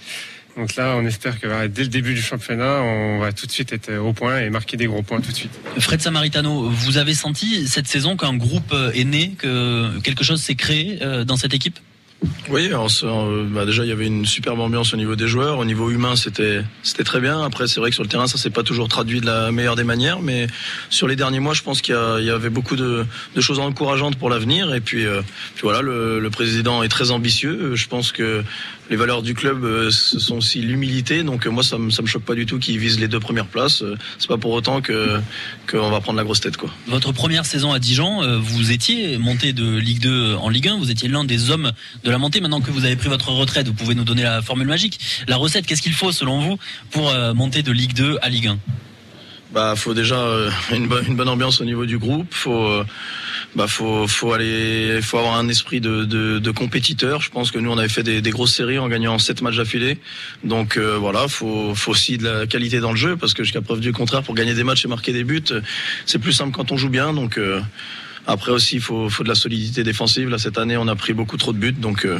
Donc là, on espère que dès le début du championnat, on va tout de suite être au point et marquer des gros points tout de suite. Fred Samaritano, vous avez senti cette saison qu'un groupe euh, est né, que quelque chose s'est créé euh, dans cette équipe? Oui, bah, déjà il y avait une superbe ambiance au niveau des joueurs, au niveau humain c'était c'était très bien. Après c'est vrai que sur le terrain ça s'est pas toujours traduit de la meilleure des manières, mais sur les derniers mois je pense qu'il y, avait beaucoup de, de choses encourageantes pour l'avenir. Et puis, euh, puis voilà, le, le président est très ambitieux. Je pense que les valeurs du club euh, ce sont aussi l'humilité. Donc euh, moi ça me me choque pas du tout qu'il vise les deux premières places. Euh, C'est pas pour autant que qu'on va prendre la grosse tête. Votre première saison à Dijon, vous étiez monté de Ligue 2 en Ligue 1, vous étiez l'un des hommes de la montée. Maintenant que vous avez pris votre retraite, vous pouvez nous donner la formule magique. La recette, qu'est-ce qu'il faut selon vous pour monter de Ligue 2 à Ligue 1 Bah, faut déjà euh, une, bonne, une bonne ambiance au niveau du groupe. Faut, euh, bah, faut, faut aller, faut avoir un esprit de, de, de compétiteur. Je pense que nous, on avait fait des, des grosses séries en gagnant sept matchs d'affilée. Donc euh, voilà, faut, faut aussi de la qualité dans le jeu parce que jusqu'à preuve du contraire, pour gagner des matchs et marquer des buts, euh, c'est plus simple quand on joue bien. Donc euh, après aussi, il faut, faut de la solidité défensive. Là, cette année, on a pris beaucoup trop de buts. Donc euh,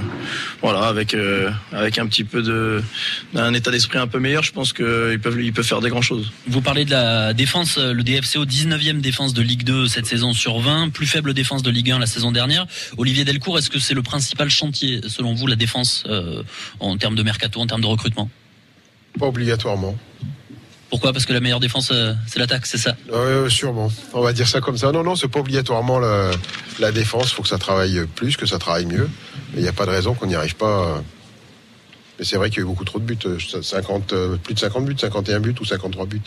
voilà, avec, euh, avec un petit peu de, un état d'esprit un peu meilleur, je pense qu'ils peuvent, ils peuvent faire des grandes choses. Vous parlez de la défense, euh, le DFCO 19e défense de Ligue 2 cette saison sur 20, plus faible défense de Ligue 1 la saison dernière. Olivier Delcourt, est-ce que c'est le principal chantier selon vous la défense euh, en termes de mercato, en termes de recrutement? Pas obligatoirement. Pourquoi? Parce que la meilleure défense euh, c'est l'attaque, c'est ça? Euh, sûrement. On va dire ça comme ça. Non, non, c'est pas obligatoirement la, défense. Il faut que ça travaille plus, que ça travaille mieux. Il n'y a pas de raison qu'on n'y arrive pas. euh. Mais c'est vrai qu'il y a eu beaucoup trop de buts. 50, plus de 50 buts, 51 buts ou 53 buts.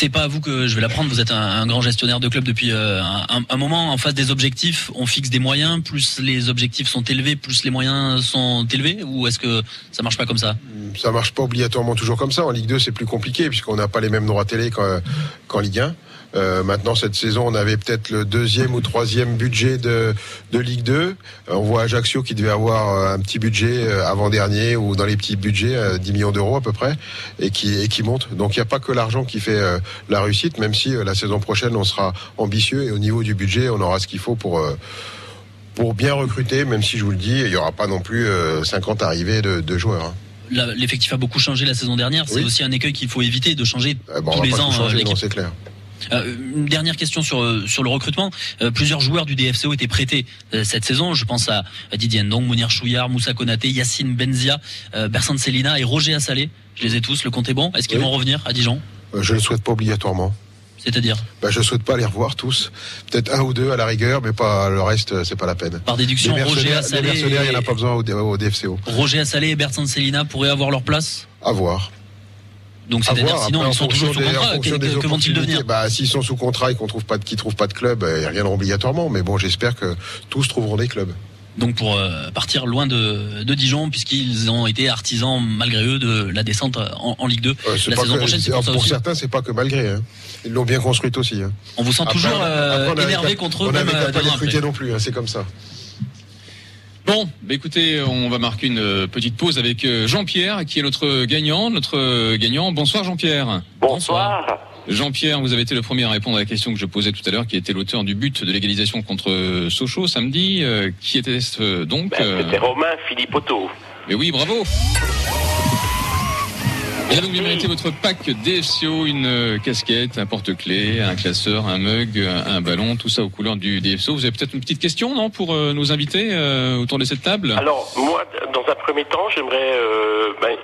C'est pas à vous que je vais l'apprendre. Vous êtes un, grand gestionnaire de club depuis euh, un, moment. En face des objectifs, on fixe des moyens. Plus les objectifs sont élevés, plus les moyens sont élevés. Ou est-ce que ça marche pas comme ça? Ça marche pas obligatoirement toujours comme ça. En Ligue 2, c'est plus compliqué puisqu'on n'a pas les mêmes droits télé qu'en Ligue 1. Euh, maintenant, cette saison, on avait peut-être le deuxième ou troisième budget de, de Ligue 2. Euh, on voit Ajaccio qui devait avoir euh, un petit budget avant-dernier ou dans les petits budgets, euh, 10 millions d'euros à peu près, et qui, et qui monte. Donc il n'y a pas que l'argent qui fait la réussite, même si la saison prochaine, on sera ambitieux et au niveau du budget, on aura ce qu'il faut pour... pour bien recruter, même si je vous le dis, il n'y aura pas non plus euh, 50 arrivées de, de joueurs. hein. L'effectif a beaucoup changé la saison dernière. C'est Oui. aussi un écueil qu'il faut éviter de changer on tous les ans changer, non, c'est clair. Euh, une dernière question sur euh, sur le recrutement. Euh, plusieurs joueurs du DFCO étaient prêtés euh, cette saison. Je pense à, à Didier Ndong, Mounir Chouillard, Moussa Konaté, Yacine Benzia, Bersan Selina et Roger Assalé. Je les ai tous. Le compte est bon. Est-ce qu'ils Oui. vont revenir à Dijon? Je ne le souhaite pas obligatoirement. C'est-à-dire? Bah, je souhaite pas les revoir tous. Peut-être un ou deux à la rigueur, mais pas le reste, c'est pas la peine. Par déduction, Roger Assalé les mercenaires, il n'y en a et- pas besoin au, au DFCO. Roger Assalé et Bersan Selina pourraient avoir leur place? À voir. Donc À c'est-à-dire sinon Après, ils sont toujours sous contrat. Que, que- opportunités, devenir bah, S'ils sont sous contrat et qu'on trouve pas de, qu'ils trouvent pas de club, euh, ils reviendront obligatoirement. Mais bon, j'espère que tous trouveront des clubs. Donc pour euh, partir loin de, de Dijon, puisqu'ils ont été artisans malgré eux de la descente en, en Ligue 2 Euh, la saison que- prochaine. C'est pour ça pour aussi. certains, c'est pas que malgré. hein. Ils l'ont bien construite aussi. hein. On vous sent Après, toujours on- euh, après, on énervé contre eux, On n'avait pas les non plus, hein, c'est comme ça. Bon, bah écoutez, on va marquer une euh, petite pause avec euh, Jean-Pierre, qui est notre gagnant. Notre euh, gagnant. Bonsoir Jean-Pierre. Bonsoir. Jean-Pierre, vous avez été le premier à répondre à la question que je posais tout à l'heure, qui était l'auteur du but de l'égalisation contre Sochaux samedi. Euh, qui était-ce euh, donc Ben, euh, C'était Romain Philippotto. Mais oui, bravo. Vous avez donc bien mérité votre pack DFCO, une euh, casquette, un porte-clés, un classeur, un mug, un, un ballon, tout ça aux couleurs du DFCO. Vous avez peut-être une petite question, non, pour euh, nos invités euh, autour de cette table? Alors, moi, dans un premier temps, j'aimerais. euh, ben,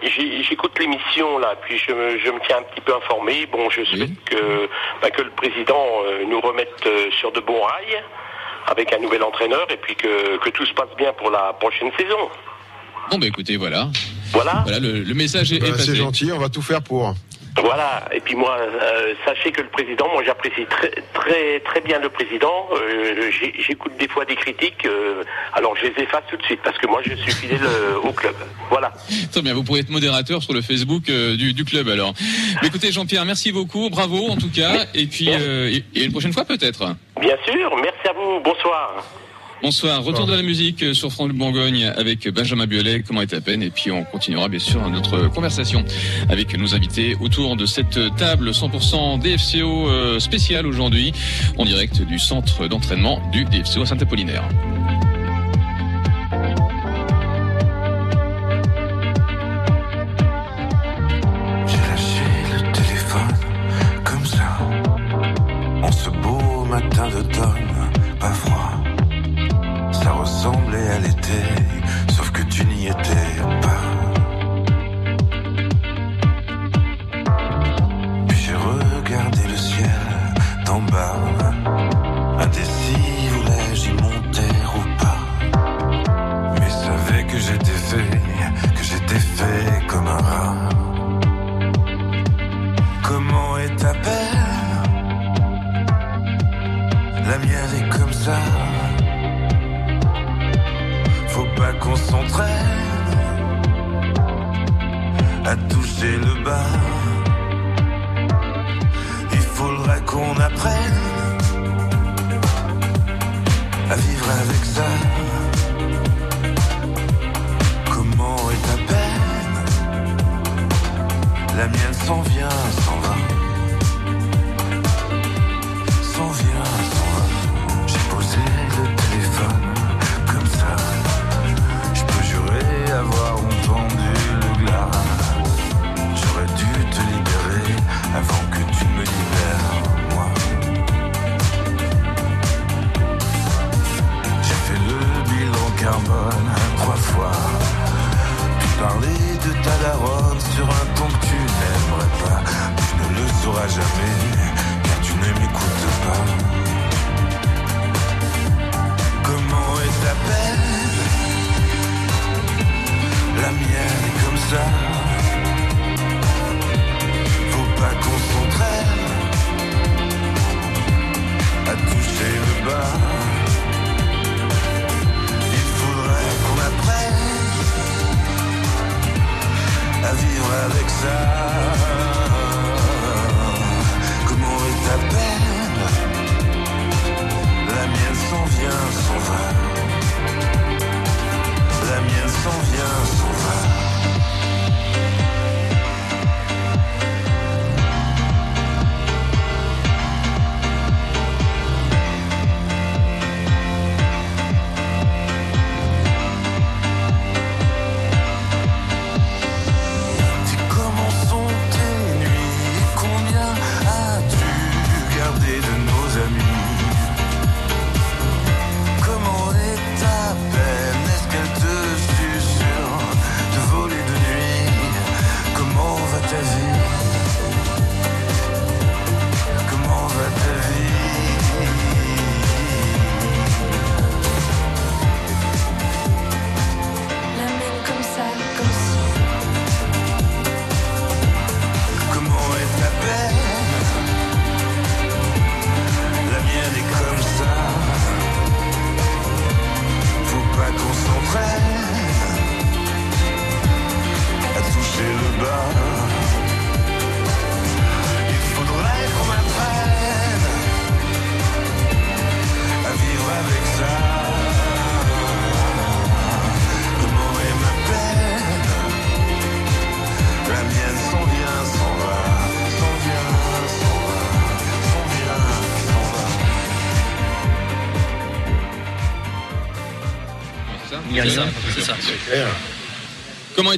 J'écoute l'émission, là, puis je me, je me tiens un petit peu informé. Bon, je souhaite que, ben, que le président euh, nous remette euh, sur de bons rails, avec un nouvel entraîneur, et puis que, que tout se passe bien pour la prochaine saison. Bon, bah écoutez, voilà. Voilà. Voilà, le, le message est, est passé. c'est gentil, on va tout faire pour. Voilà, et puis moi, euh, sachez que le président, moi j'apprécie très très très bien le président. Euh, J'écoute des fois des critiques, euh, alors je les efface tout de suite parce que moi je suis fidèle au club. Voilà. Très bien, vous pourrez être modérateur sur le Facebook euh, du, du club alors. Mais écoutez Jean-Pierre, merci beaucoup, bravo en tout cas, et puis euh, et, et une prochaine fois peut-être. Bien sûr, merci à vous, bonsoir. Bonsoir, retour de la musique euh, sur France Bourgogne avec Benjamin Biolay, comment est à peine, et puis on continuera bien sûr notre conversation avec nos invités autour de cette table 100% DFCO euh, spéciale aujourd'hui, en direct du centre d'entraînement du DFCO Saint-Apollinaire. La mienne s'en vient, s'en va. S'en vient, s'en va. J'ai posé le téléphone comme ça. Je peux jurer avoir entendu le glas. J'aurais dû te libérer avant que tu me libères, moi. J'ai fait le bilan carbone trois fois. Tu parlais de ta daronne sauras jamais, car tu ne m'écoutes pas. Comment est ta peine La mienne est comme ça. Faut pas qu'on s'entraîne à toucher le bas. Il faudrait qu'on apprenne à vivre avec ça. Ta peine La mienne s'en vient, s'en va. La mienne s'en vient, s'en va.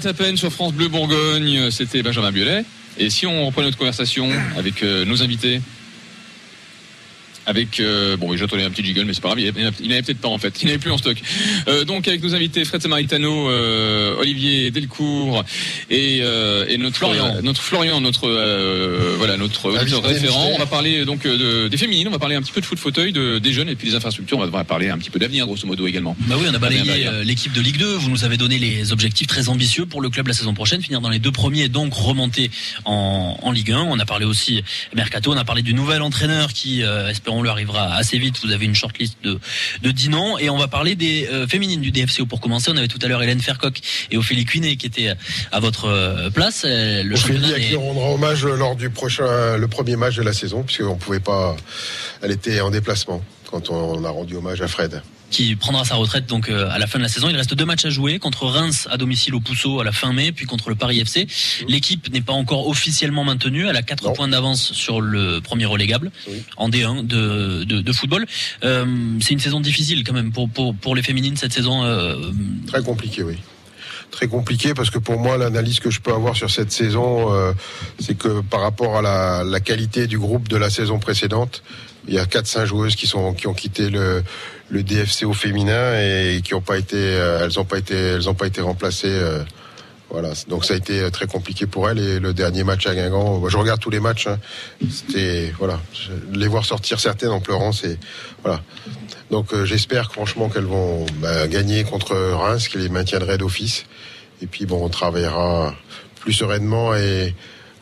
À peine sur France Bleu Bourgogne C'était Benjamin Biolay. Et si on reprend notre conversation avec euh, nos invités? Avec euh, bon j'attendais un petit jiggle mais c'est pas grave il avait, il avait peut-être pas en fait. Il n'avait plus en stock. Euh, donc avec nos invités Fred Samaritano euh, Olivier Delcourt et, euh, et notre Florian. euh, notre Florian notre euh, voilà notre auditeur référent. on va parler donc de- des féminines. On va parler un petit peu de foot fauteuil de, des jeunes et puis des infrastructures. On va parler un petit peu d'avenir grosso modo également. Bah oui, on a Fabien balayé l'équipe de Ligue 2. Vous nous avez donné les objectifs très ambitieux pour le club la saison prochaine, finir dans les deux premiers et donc remonter en, en Ligue 1. On a parlé aussi mercato, on a parlé du nouvel entraîneur qui, euh, espérons-le, arrivera assez vite. Vous avez une shortlist de, de 10 noms et on va parler des euh, féminines du DFCO pour commencer. On avait tout à l'heure Hélène Fercoq et Ophélie Cuinet qui étaient à votre euh, place. Euh, Le Ophélie à qui on rendra hommage lors du prochain, le premier match de la saison, puisqu'on pouvait pas. Elle était en déplacement quand on a rendu hommage à Fred. Qui prendra sa retraite donc euh, à la fin de la saison. Il reste deux matchs à jouer contre Reims à domicile au Pousseau à la fin mai, puis contre le Paris FC. L'équipe n'est pas encore officiellement maintenue. Elle a quatre points d'avance sur le premier relégable en D1 de, de, de football. Euh, c'est une saison difficile quand même pour, pour, pour les féminines cette saison. euh, Très compliqué, oui. Très compliqué parce que pour moi, l'analyse que je peux avoir sur cette saison, euh, c'est que par rapport à la, la qualité du groupe de la saison précédente, il y a 4-5 joueuses qui sont qui ont quitté le, le DFCO féminin et qui ont pas été, euh, elles ont pas été, elles ont pas été remplacées. euh, voilà, donc ça a été euh, très compliqué pour elles et le dernier match à Guingamp, je regarde tous les matchs, hein, c'était voilà, les voir sortir certaines en pleurant, c'est voilà. Donc j'espère franchement qu'elles vont bah, gagner contre Reims, qui les maintiendrait d'office. Et puis bon, on travaillera plus sereinement et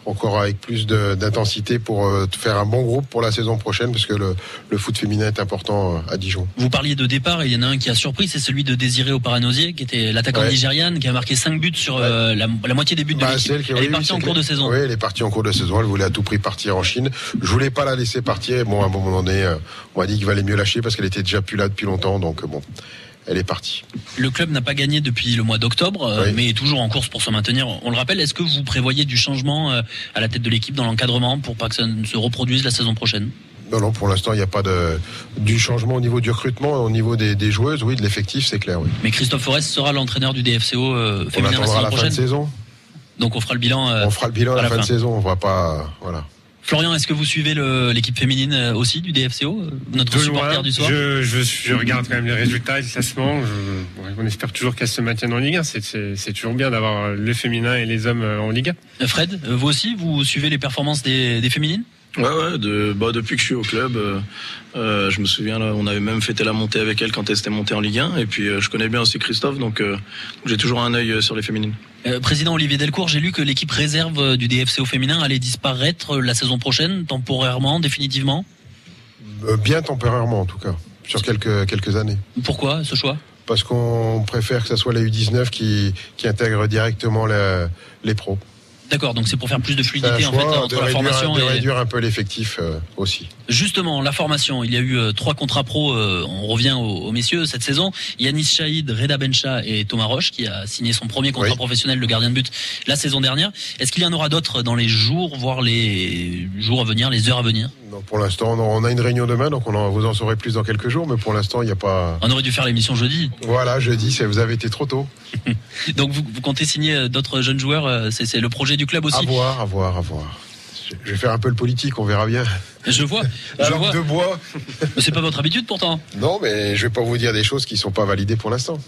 encore avec plus d'intensité pour euh, faire un bon groupe pour la saison prochaine, parce que le, le foot féminin est important euh, à Dijon. Vous parliez de départ, il y en a un qui a surpris, c'est celui de Désiré Oparanosier, qui était l'attaquant Ouais. nigériane, qui a marqué 5 buts sur euh, la, la moitié des buts de Bah, l'équipe. c'est qui- Elle oui, est partie en cours de saison. Oui, elle est partie en cours de saison. Elle voulait à tout prix partir en Chine. Je voulais pas la laisser partir. Bon, à un moment donné, on m'a dit qu'il valait mieux lâcher parce qu'elle était déjà plus là depuis longtemps. Donc bon, elle est partie. Le club n'a pas gagné depuis le mois d'octobre, euh, Oui. mais est toujours en course pour se maintenir. On le rappelle, est-ce que vous prévoyez du changement euh, à la tête de l'équipe dans l'encadrement pour pas que ça ne se reproduise la saison prochaine? Non, non, pour l'instant, il n'y a pas de du changement au niveau du recrutement, au niveau des, des joueuses, oui, de l'effectif, c'est clair, oui. Mais Christophe Forest sera l'entraîneur du DFCO euh, On féminin la attendra saison la fin de saison. Donc on fera le bilan. euh, On fera le bilan à la, fin, de saison. On va pas, voilà. Florian, est-ce que vous suivez l'équipe féminine euh, aussi du DFCO, euh, notre De supporter loin, du soir? Je, je, je regarde quand même les résultats, le classement. Je- on espère toujours qu'elles se maintiennent en Ligue 1. C'est- toujours bien d'avoir le féminin et les hommes euh, en Ligue 1. Euh, Fred, vous aussi, vous suivez les performances des, des féminines? Ouais, ouais, de, bah, depuis que je suis au club, euh, euh, je me souviens, là, on avait même fêté la montée avec elle quand elle s'était montée en Ligue 1. Et puis, euh, je connais bien aussi Christophe, donc euh, j'ai toujours un œil sur les féminines. Euh, Président Olivier Delcourt, j'ai lu que l'équipe réserve du DFCO féminin allait disparaître la saison prochaine, temporairement, définitivement? Euh, bien temporairement, en tout cas, sur quelques quelques années. Pourquoi ce choix? Parce qu'on préfère que ce soit la U19 qui qui intègre directement la- les pros. D'accord, donc c'est pour faire plus de fluidité en fait entre la formation de et réduire un peu l'effectif euh, aussi. Justement, la formation, il y a eu euh, trois contrats pro, euh, on revient aux, aux messieurs cette saison. Yanis Chaïd, Reda Bencha et Thomas Roche qui a signé son premier contrat Oui. professionnel de gardien de but la saison dernière. Est-ce qu'il y en aura d'autres dans les jours, voire les jours à venir, les heures à venir? Non, pour l'instant, on a une réunion demain, donc on en, vous en saurez plus dans quelques jours, mais pour l'instant, il n'y a pas. On aurait dû faire l'émission jeudi. Voilà, jeudi, c'est- vous avez été trop tôt. (laughs) Donc vous, vous comptez signer euh, d'autres jeunes joueurs, euh, c'est le projet du club aussi. À voir, à voir, à voir. Je- vais faire un peu le politique, on verra bien. Je vois, (laughs) je vois. de bois. (laughs) Mais c'est pas votre habitude pourtant. Non, mais je vais pas vous dire des choses qui sont pas validées pour l'instant.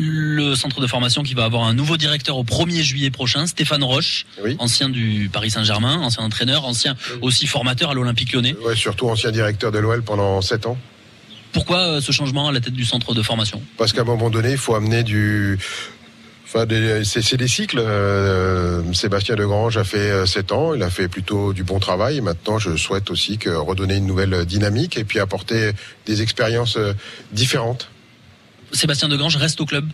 Le centre de formation qui va avoir un nouveau directeur au 1er juillet prochain, Stéphane Roche, ancien du Paris Saint-Germain, ancien entraîneur, ancien aussi formateur à l'Olympique lyonnais. Ouais, surtout ancien directeur de l'OL pendant 7 ans. Pourquoi euh, ce changement à la tête du centre de formation? Parce qu'à un moment donné, il faut amener du. Enfin, c'est des cycles. Euh, Sébastien Degrange a fait 7 ans, il a fait plutôt du bon travail. Et maintenant, je souhaite aussi que redonner une nouvelle dynamique et puis apporter des expériences euh, différentes. Sébastien Degrange reste au club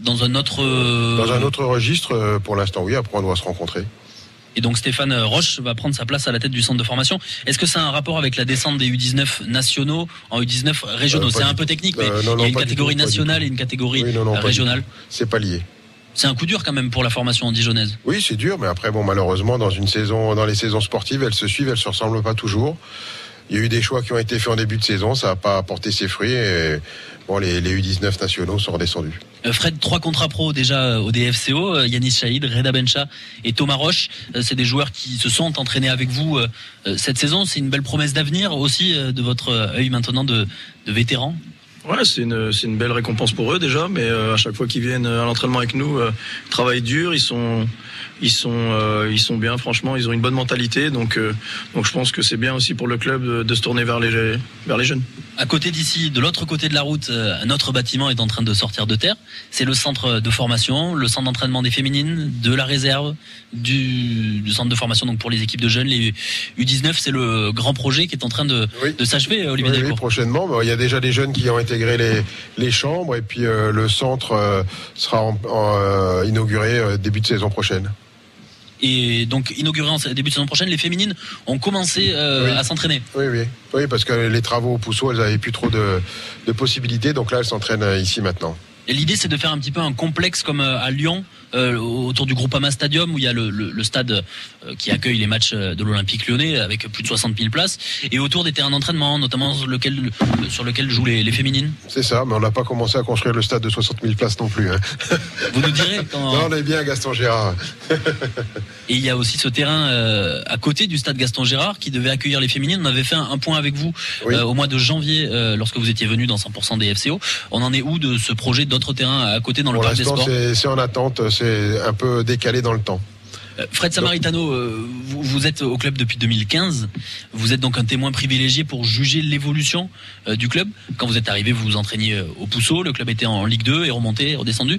dans un autre. euh, Dans un autre registre, euh, pour l'instant, oui. Après, on doit se rencontrer. Et donc Stéphane Roche va prendre sa place à la tête du centre de formation. Est-ce que ça a un rapport avec la descente des U19 nationaux en U19 régionaux? Euh, C'est un peu technique, mais Euh, non, il y a une catégorie tout, nationale et une catégorie Oui, non, euh, régionale. C'est pas lié. C'est un coup dur quand même pour la formation dijonnaise. Oui, c'est dur, mais après, bon, malheureusement, dans une saison, dans les saisons sportives, elles se suivent, elles se ressemblent pas toujours. il y a eu des choix qui ont été faits en début de saison, ça n'a pas apporté ses fruits. Et, bon, les, les U19 nationaux sont redescendus. Euh, Fred, trois contrats pro déjà euh, au DFCO, euh, Yanis Chaïd, Reda Bencha et Thomas Roche. C'est des joueurs qui se sont entraînés avec vous cette saison. C'est une belle promesse d'avenir aussi de votre œil maintenant de, de vétéran. Ouais, c'est une, c'est une belle récompense pour eux déjà, mais euh, à chaque fois qu'ils viennent à l'entraînement avec nous, euh, ils travaillent dur, ils sont, ils sont, euh, ils sont bien. Franchement, ils ont une bonne mentalité, donc, euh, donc je pense que c'est bien aussi pour le club de, de se tourner vers les, vers les jeunes. À côté d'ici, de l'autre côté de la route, euh, un autre bâtiment est en train de sortir de terre. C'est le centre de formation, le centre d'entraînement des féminines, de la réserve, du, du centre de formation donc pour les équipes de jeunes, les U19. C'est le grand projet qui est en train de, de s'achever, Olivier Oui, oui, prochainement. Il y a déjà des jeunes qui ont intégré les, les chambres et puis euh, le centre euh, sera en- en, euh, inauguré euh, début de saison prochaine. Et donc inauguré en début de saison prochaine, les féminines ont commencé euh, à s'entraîner. Oui, oui, oui, parce que les travaux au Pousseau, elles n'avaient plus trop de, de possibilités, donc là, elles s'entraînent euh, ici maintenant. Et l'idée, c'est de faire un petit peu un complexe comme euh, à Lyon, euh, autour du Groupama Stadium, où il y a le, le- le stade euh, qui accueille les matchs de l'Olympique lyonnais, avec plus de 60 000 places, et autour des terrains d'entraînement, notamment sur lequel, sur lequel jouent les, les féminines. C'est ça, mais on n'a pas commencé à construire le stade de 60 000 places non plus. hein. Vous nous direz (laughs) quand... Non, on est bien Gaston Gérard. (laughs) Et il y a aussi ce terrain euh, à côté du stade Gaston Gérard qui devait accueillir les féminines. On avait fait un, un point avec vous euh, au mois de janvier lorsque vous étiez venu dans 100% des FCO. On en est où de ce projet d'autres terrains à côté dans le Pour parc des sports? c'est c'est en attente, c'est un peu décalé dans le temps. Euh, Fred Samaritano, euh, vous, êtes au club depuis 2015. Vous êtes donc un témoin privilégié pour juger l'évolution euh, du club. Quand vous êtes arrivé, vous vous entraîniez au Pousseau. Le club était en Ligue 2 et remonté, redescendu.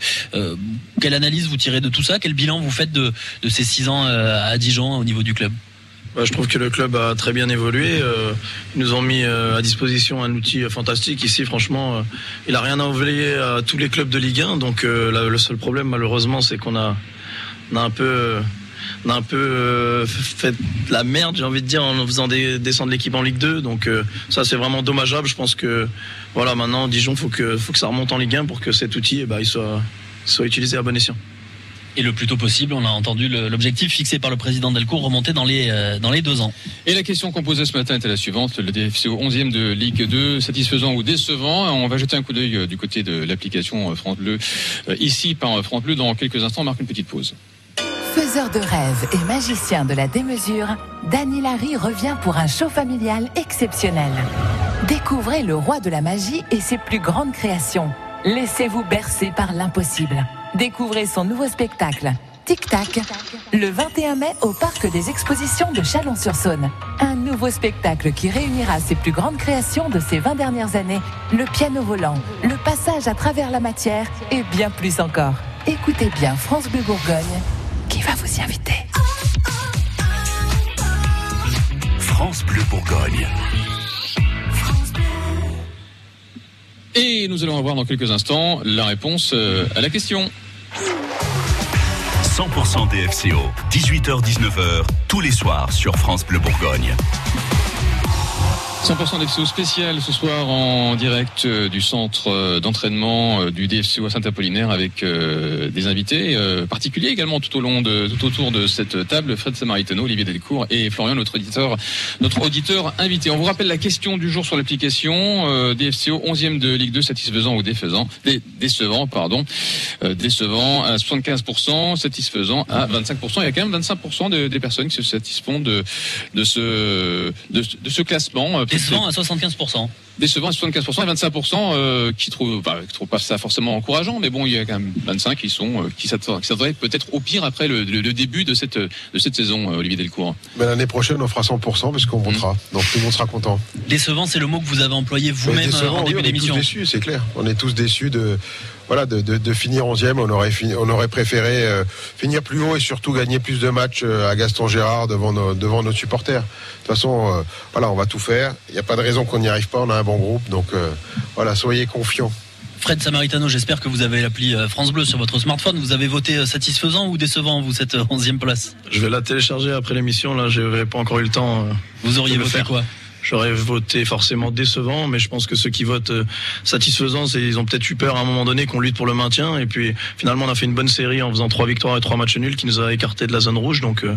Quelle analyse vous tirez de tout ça? Quel bilan vous faites de, ces six ans à Dijon au niveau du club? Bah, je trouve que le club a très bien évolué. Euh, ils nous ont mis euh, à disposition un outil euh, fantastique. Ici, franchement, il a rien à envier à tous les clubs de Ligue 1. Donc, le seul problème, malheureusement, c'est qu'on a, on a un peu, on a un peu fait la merde, j'ai envie de dire, en faisant des, descendre l'équipe en Ligue 2. Donc, ça, c'est vraiment dommageable. Je pense que, voilà, maintenant, Dijon, faut que, faut que ça remonte en Ligue 1 pour que cet outil, eh ben, il soit, soit utilisé à bon escient. Et le plus tôt possible, on a entendu l'objectif fixé par le président Delcourt remonter dans les, euh, dans les deux ans. Et la question qu'on posait ce matin était la suivante. Le DFCO 11e de Ligue 2, satisfaisant ou décevant? On va jeter un coup d'œil euh, du côté de l'application euh, France Bleu. Ici, par France Bleu, dans quelques instants, on marque une petite pause. Faiseur de rêves et magicien de la démesure, Dany Larry revient pour un show familial exceptionnel. Découvrez le roi de la magie et ses plus grandes créations. Laissez-vous bercer par l'impossible. Découvrez son nouveau spectacle, Tic Tac, le 21 mai au Parc des Expositions de Chalon-sur-Saône. Un nouveau spectacle qui réunira ses plus grandes créations de ces 20 dernières années, le piano volant, le passage à travers la matière et bien plus encore. Écoutez bien France Bleu Bourgogne qui va vous y inviter. France Bleu Bourgogne. Et nous allons avoir dans quelques instants la réponse euh, à la question. 100% DFCO, 18h-19h, tous les soirs sur France Bleu Bourgogne. 100% DFCO spécial ce soir en direct euh, du centre euh, d'entraînement euh, du DFCO à Saint-Apollinaire avec des invités particuliers également tout au long de tout autour de cette table Fred Samaritano, Olivier Delcourt et Florian notre auditeur notre auditeur invité. On vous rappelle la question du jour sur l'application DFCO 11e de Ligue 2 satisfaisant ou défaisant? Dé- décevant pardon décevant à 75% satisfaisant à 25%. Il y a quand même 25% de- des personnes qui se satisfont de de ce de, ce- classement Décevant à 75%. décevant à 75% et 25% euh, qui trouvent bah, qui trouvent pas ça forcément encourageant mais bon il y a quand même 25 qui sont euh, qui s'attendent qui s'attendaient peut-être au pire après le, le- le début de cette de cette saison euh, Olivier Delcourt. Mais l'année prochaine, on fera 100% parce qu'on montera. Donc tout le monde sera content. Décevant, c'est le mot que vous avez employé vous-même en oui, début on est tous d'émission. déçus, c'est clair. On est tous déçus de voilà de, de, de finir 11e. On aurait fini- on aurait préféré euh, finir plus haut et surtout gagner plus de matchs euh, à Gaston Gérard devant nos, devant nos supporters. De toute façon, euh, voilà, on va tout faire. Il n'y a pas de raison qu'on n'y arrive pas. On a un bon groupe, donc euh, voilà, soyez confiants. Fred Samaritano, j'espère que vous avez l'appli France Bleu sur votre smartphone. Vous avez voté satisfaisant ou décevant, vous, cette euh, 11e place? Je vais la télécharger après l'émission. Là, je n'ai pas encore eu le temps. Vous auriez voté faire. quoi? J'aurais voté forcément décevant, mais je pense que ceux qui votent euh, satisfaisant, c'est ils ont peut-être eu peur à un moment donné qu'on lutte pour le maintien. Et puis finalement, on a fait une bonne série en faisant trois victoires et trois matchs nuls qui nous a écarté de la zone rouge. Donc, euh,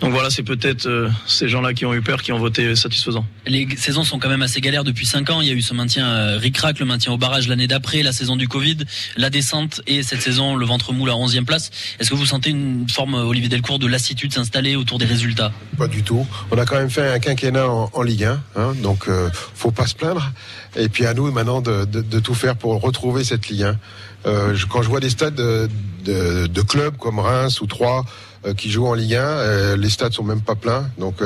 donc voilà, c'est peut-être euh, ces gens-là qui ont eu peur qui ont voté satisfaisant. Les saisons sont quand même assez galères depuis 5 ans. Il y a eu ce maintien euh, ric-rac, le maintien au barrage l'année d'après, la saison du Covid, la descente et cette saison le ventre mou la 11e place. Est-ce que vous sentez une forme, Olivier Delcourt, de lassitude s'installer autour des résultats? Pas du tout. On a quand même fait un quinquennat en, en Ligue 1, hein, donc euh, faut pas se plaindre. Et puis à nous maintenant de, tout faire pour retrouver cette Ligue 1. Euh, quand je vois des stades de, clubs comme Reims ou Troyes euh, qui jouent en Ligue 1, euh, les stades sont même pas pleins. Donc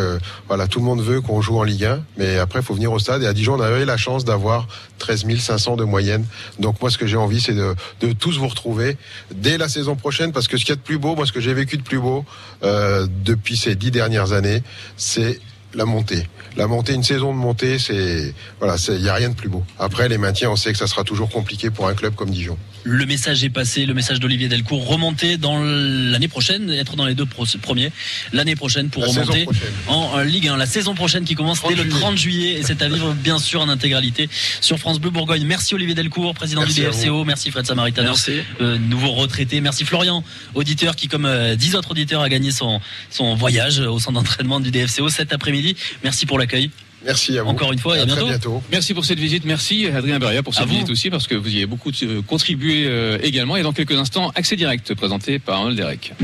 voilà, tout le monde veut qu'on joue en Ligue 1, mais après faut venir au stade. Et à Dijon, on avait la chance d'avoir 13 500 de moyenne. Donc moi, ce que j'ai envie, c'est de, de tous vous retrouver dès la saison prochaine, parce que ce qu'il y a de plus beau, moi, ce que j'ai vécu de plus beau depuis ces dix dernières années, c'est la montée. La montée, une saison de montée, c'est voilà, il y a rien de plus beau. Après les maintiens, on sait que ça sera toujours compliqué pour un club comme Dijon. Le message est passé, le message d'Olivier Delcourt, remonter dans l'année prochaine, être dans les deux premiers l'année prochaine pour La remonter prochaine. en euh, Ligue 1. La saison prochaine qui commence dès le 30 30 juillet et c'est à vivre (laughs) bien sûr en intégralité sur France Bleu Bourgogne. Merci Olivier Delcourt, président Merci du DFCO. Merci Fred Samaritano, Merci. euh, nouveau retraité. Merci Florian, auditeur qui comme euh, 10 autres auditeurs a gagné son, son voyage au centre d'entraînement du DFCO cet après-midi. Merci pour l'accueil. Merci à vous. Encore une fois et à très bientôt. bientôt. Merci pour cette visite. Merci Adrien Beria pour À cette vous. visite aussi parce que vous y avez beaucoup euh, contribué euh, également. Et dans quelques instants, accès direct présenté par Arnold Derek.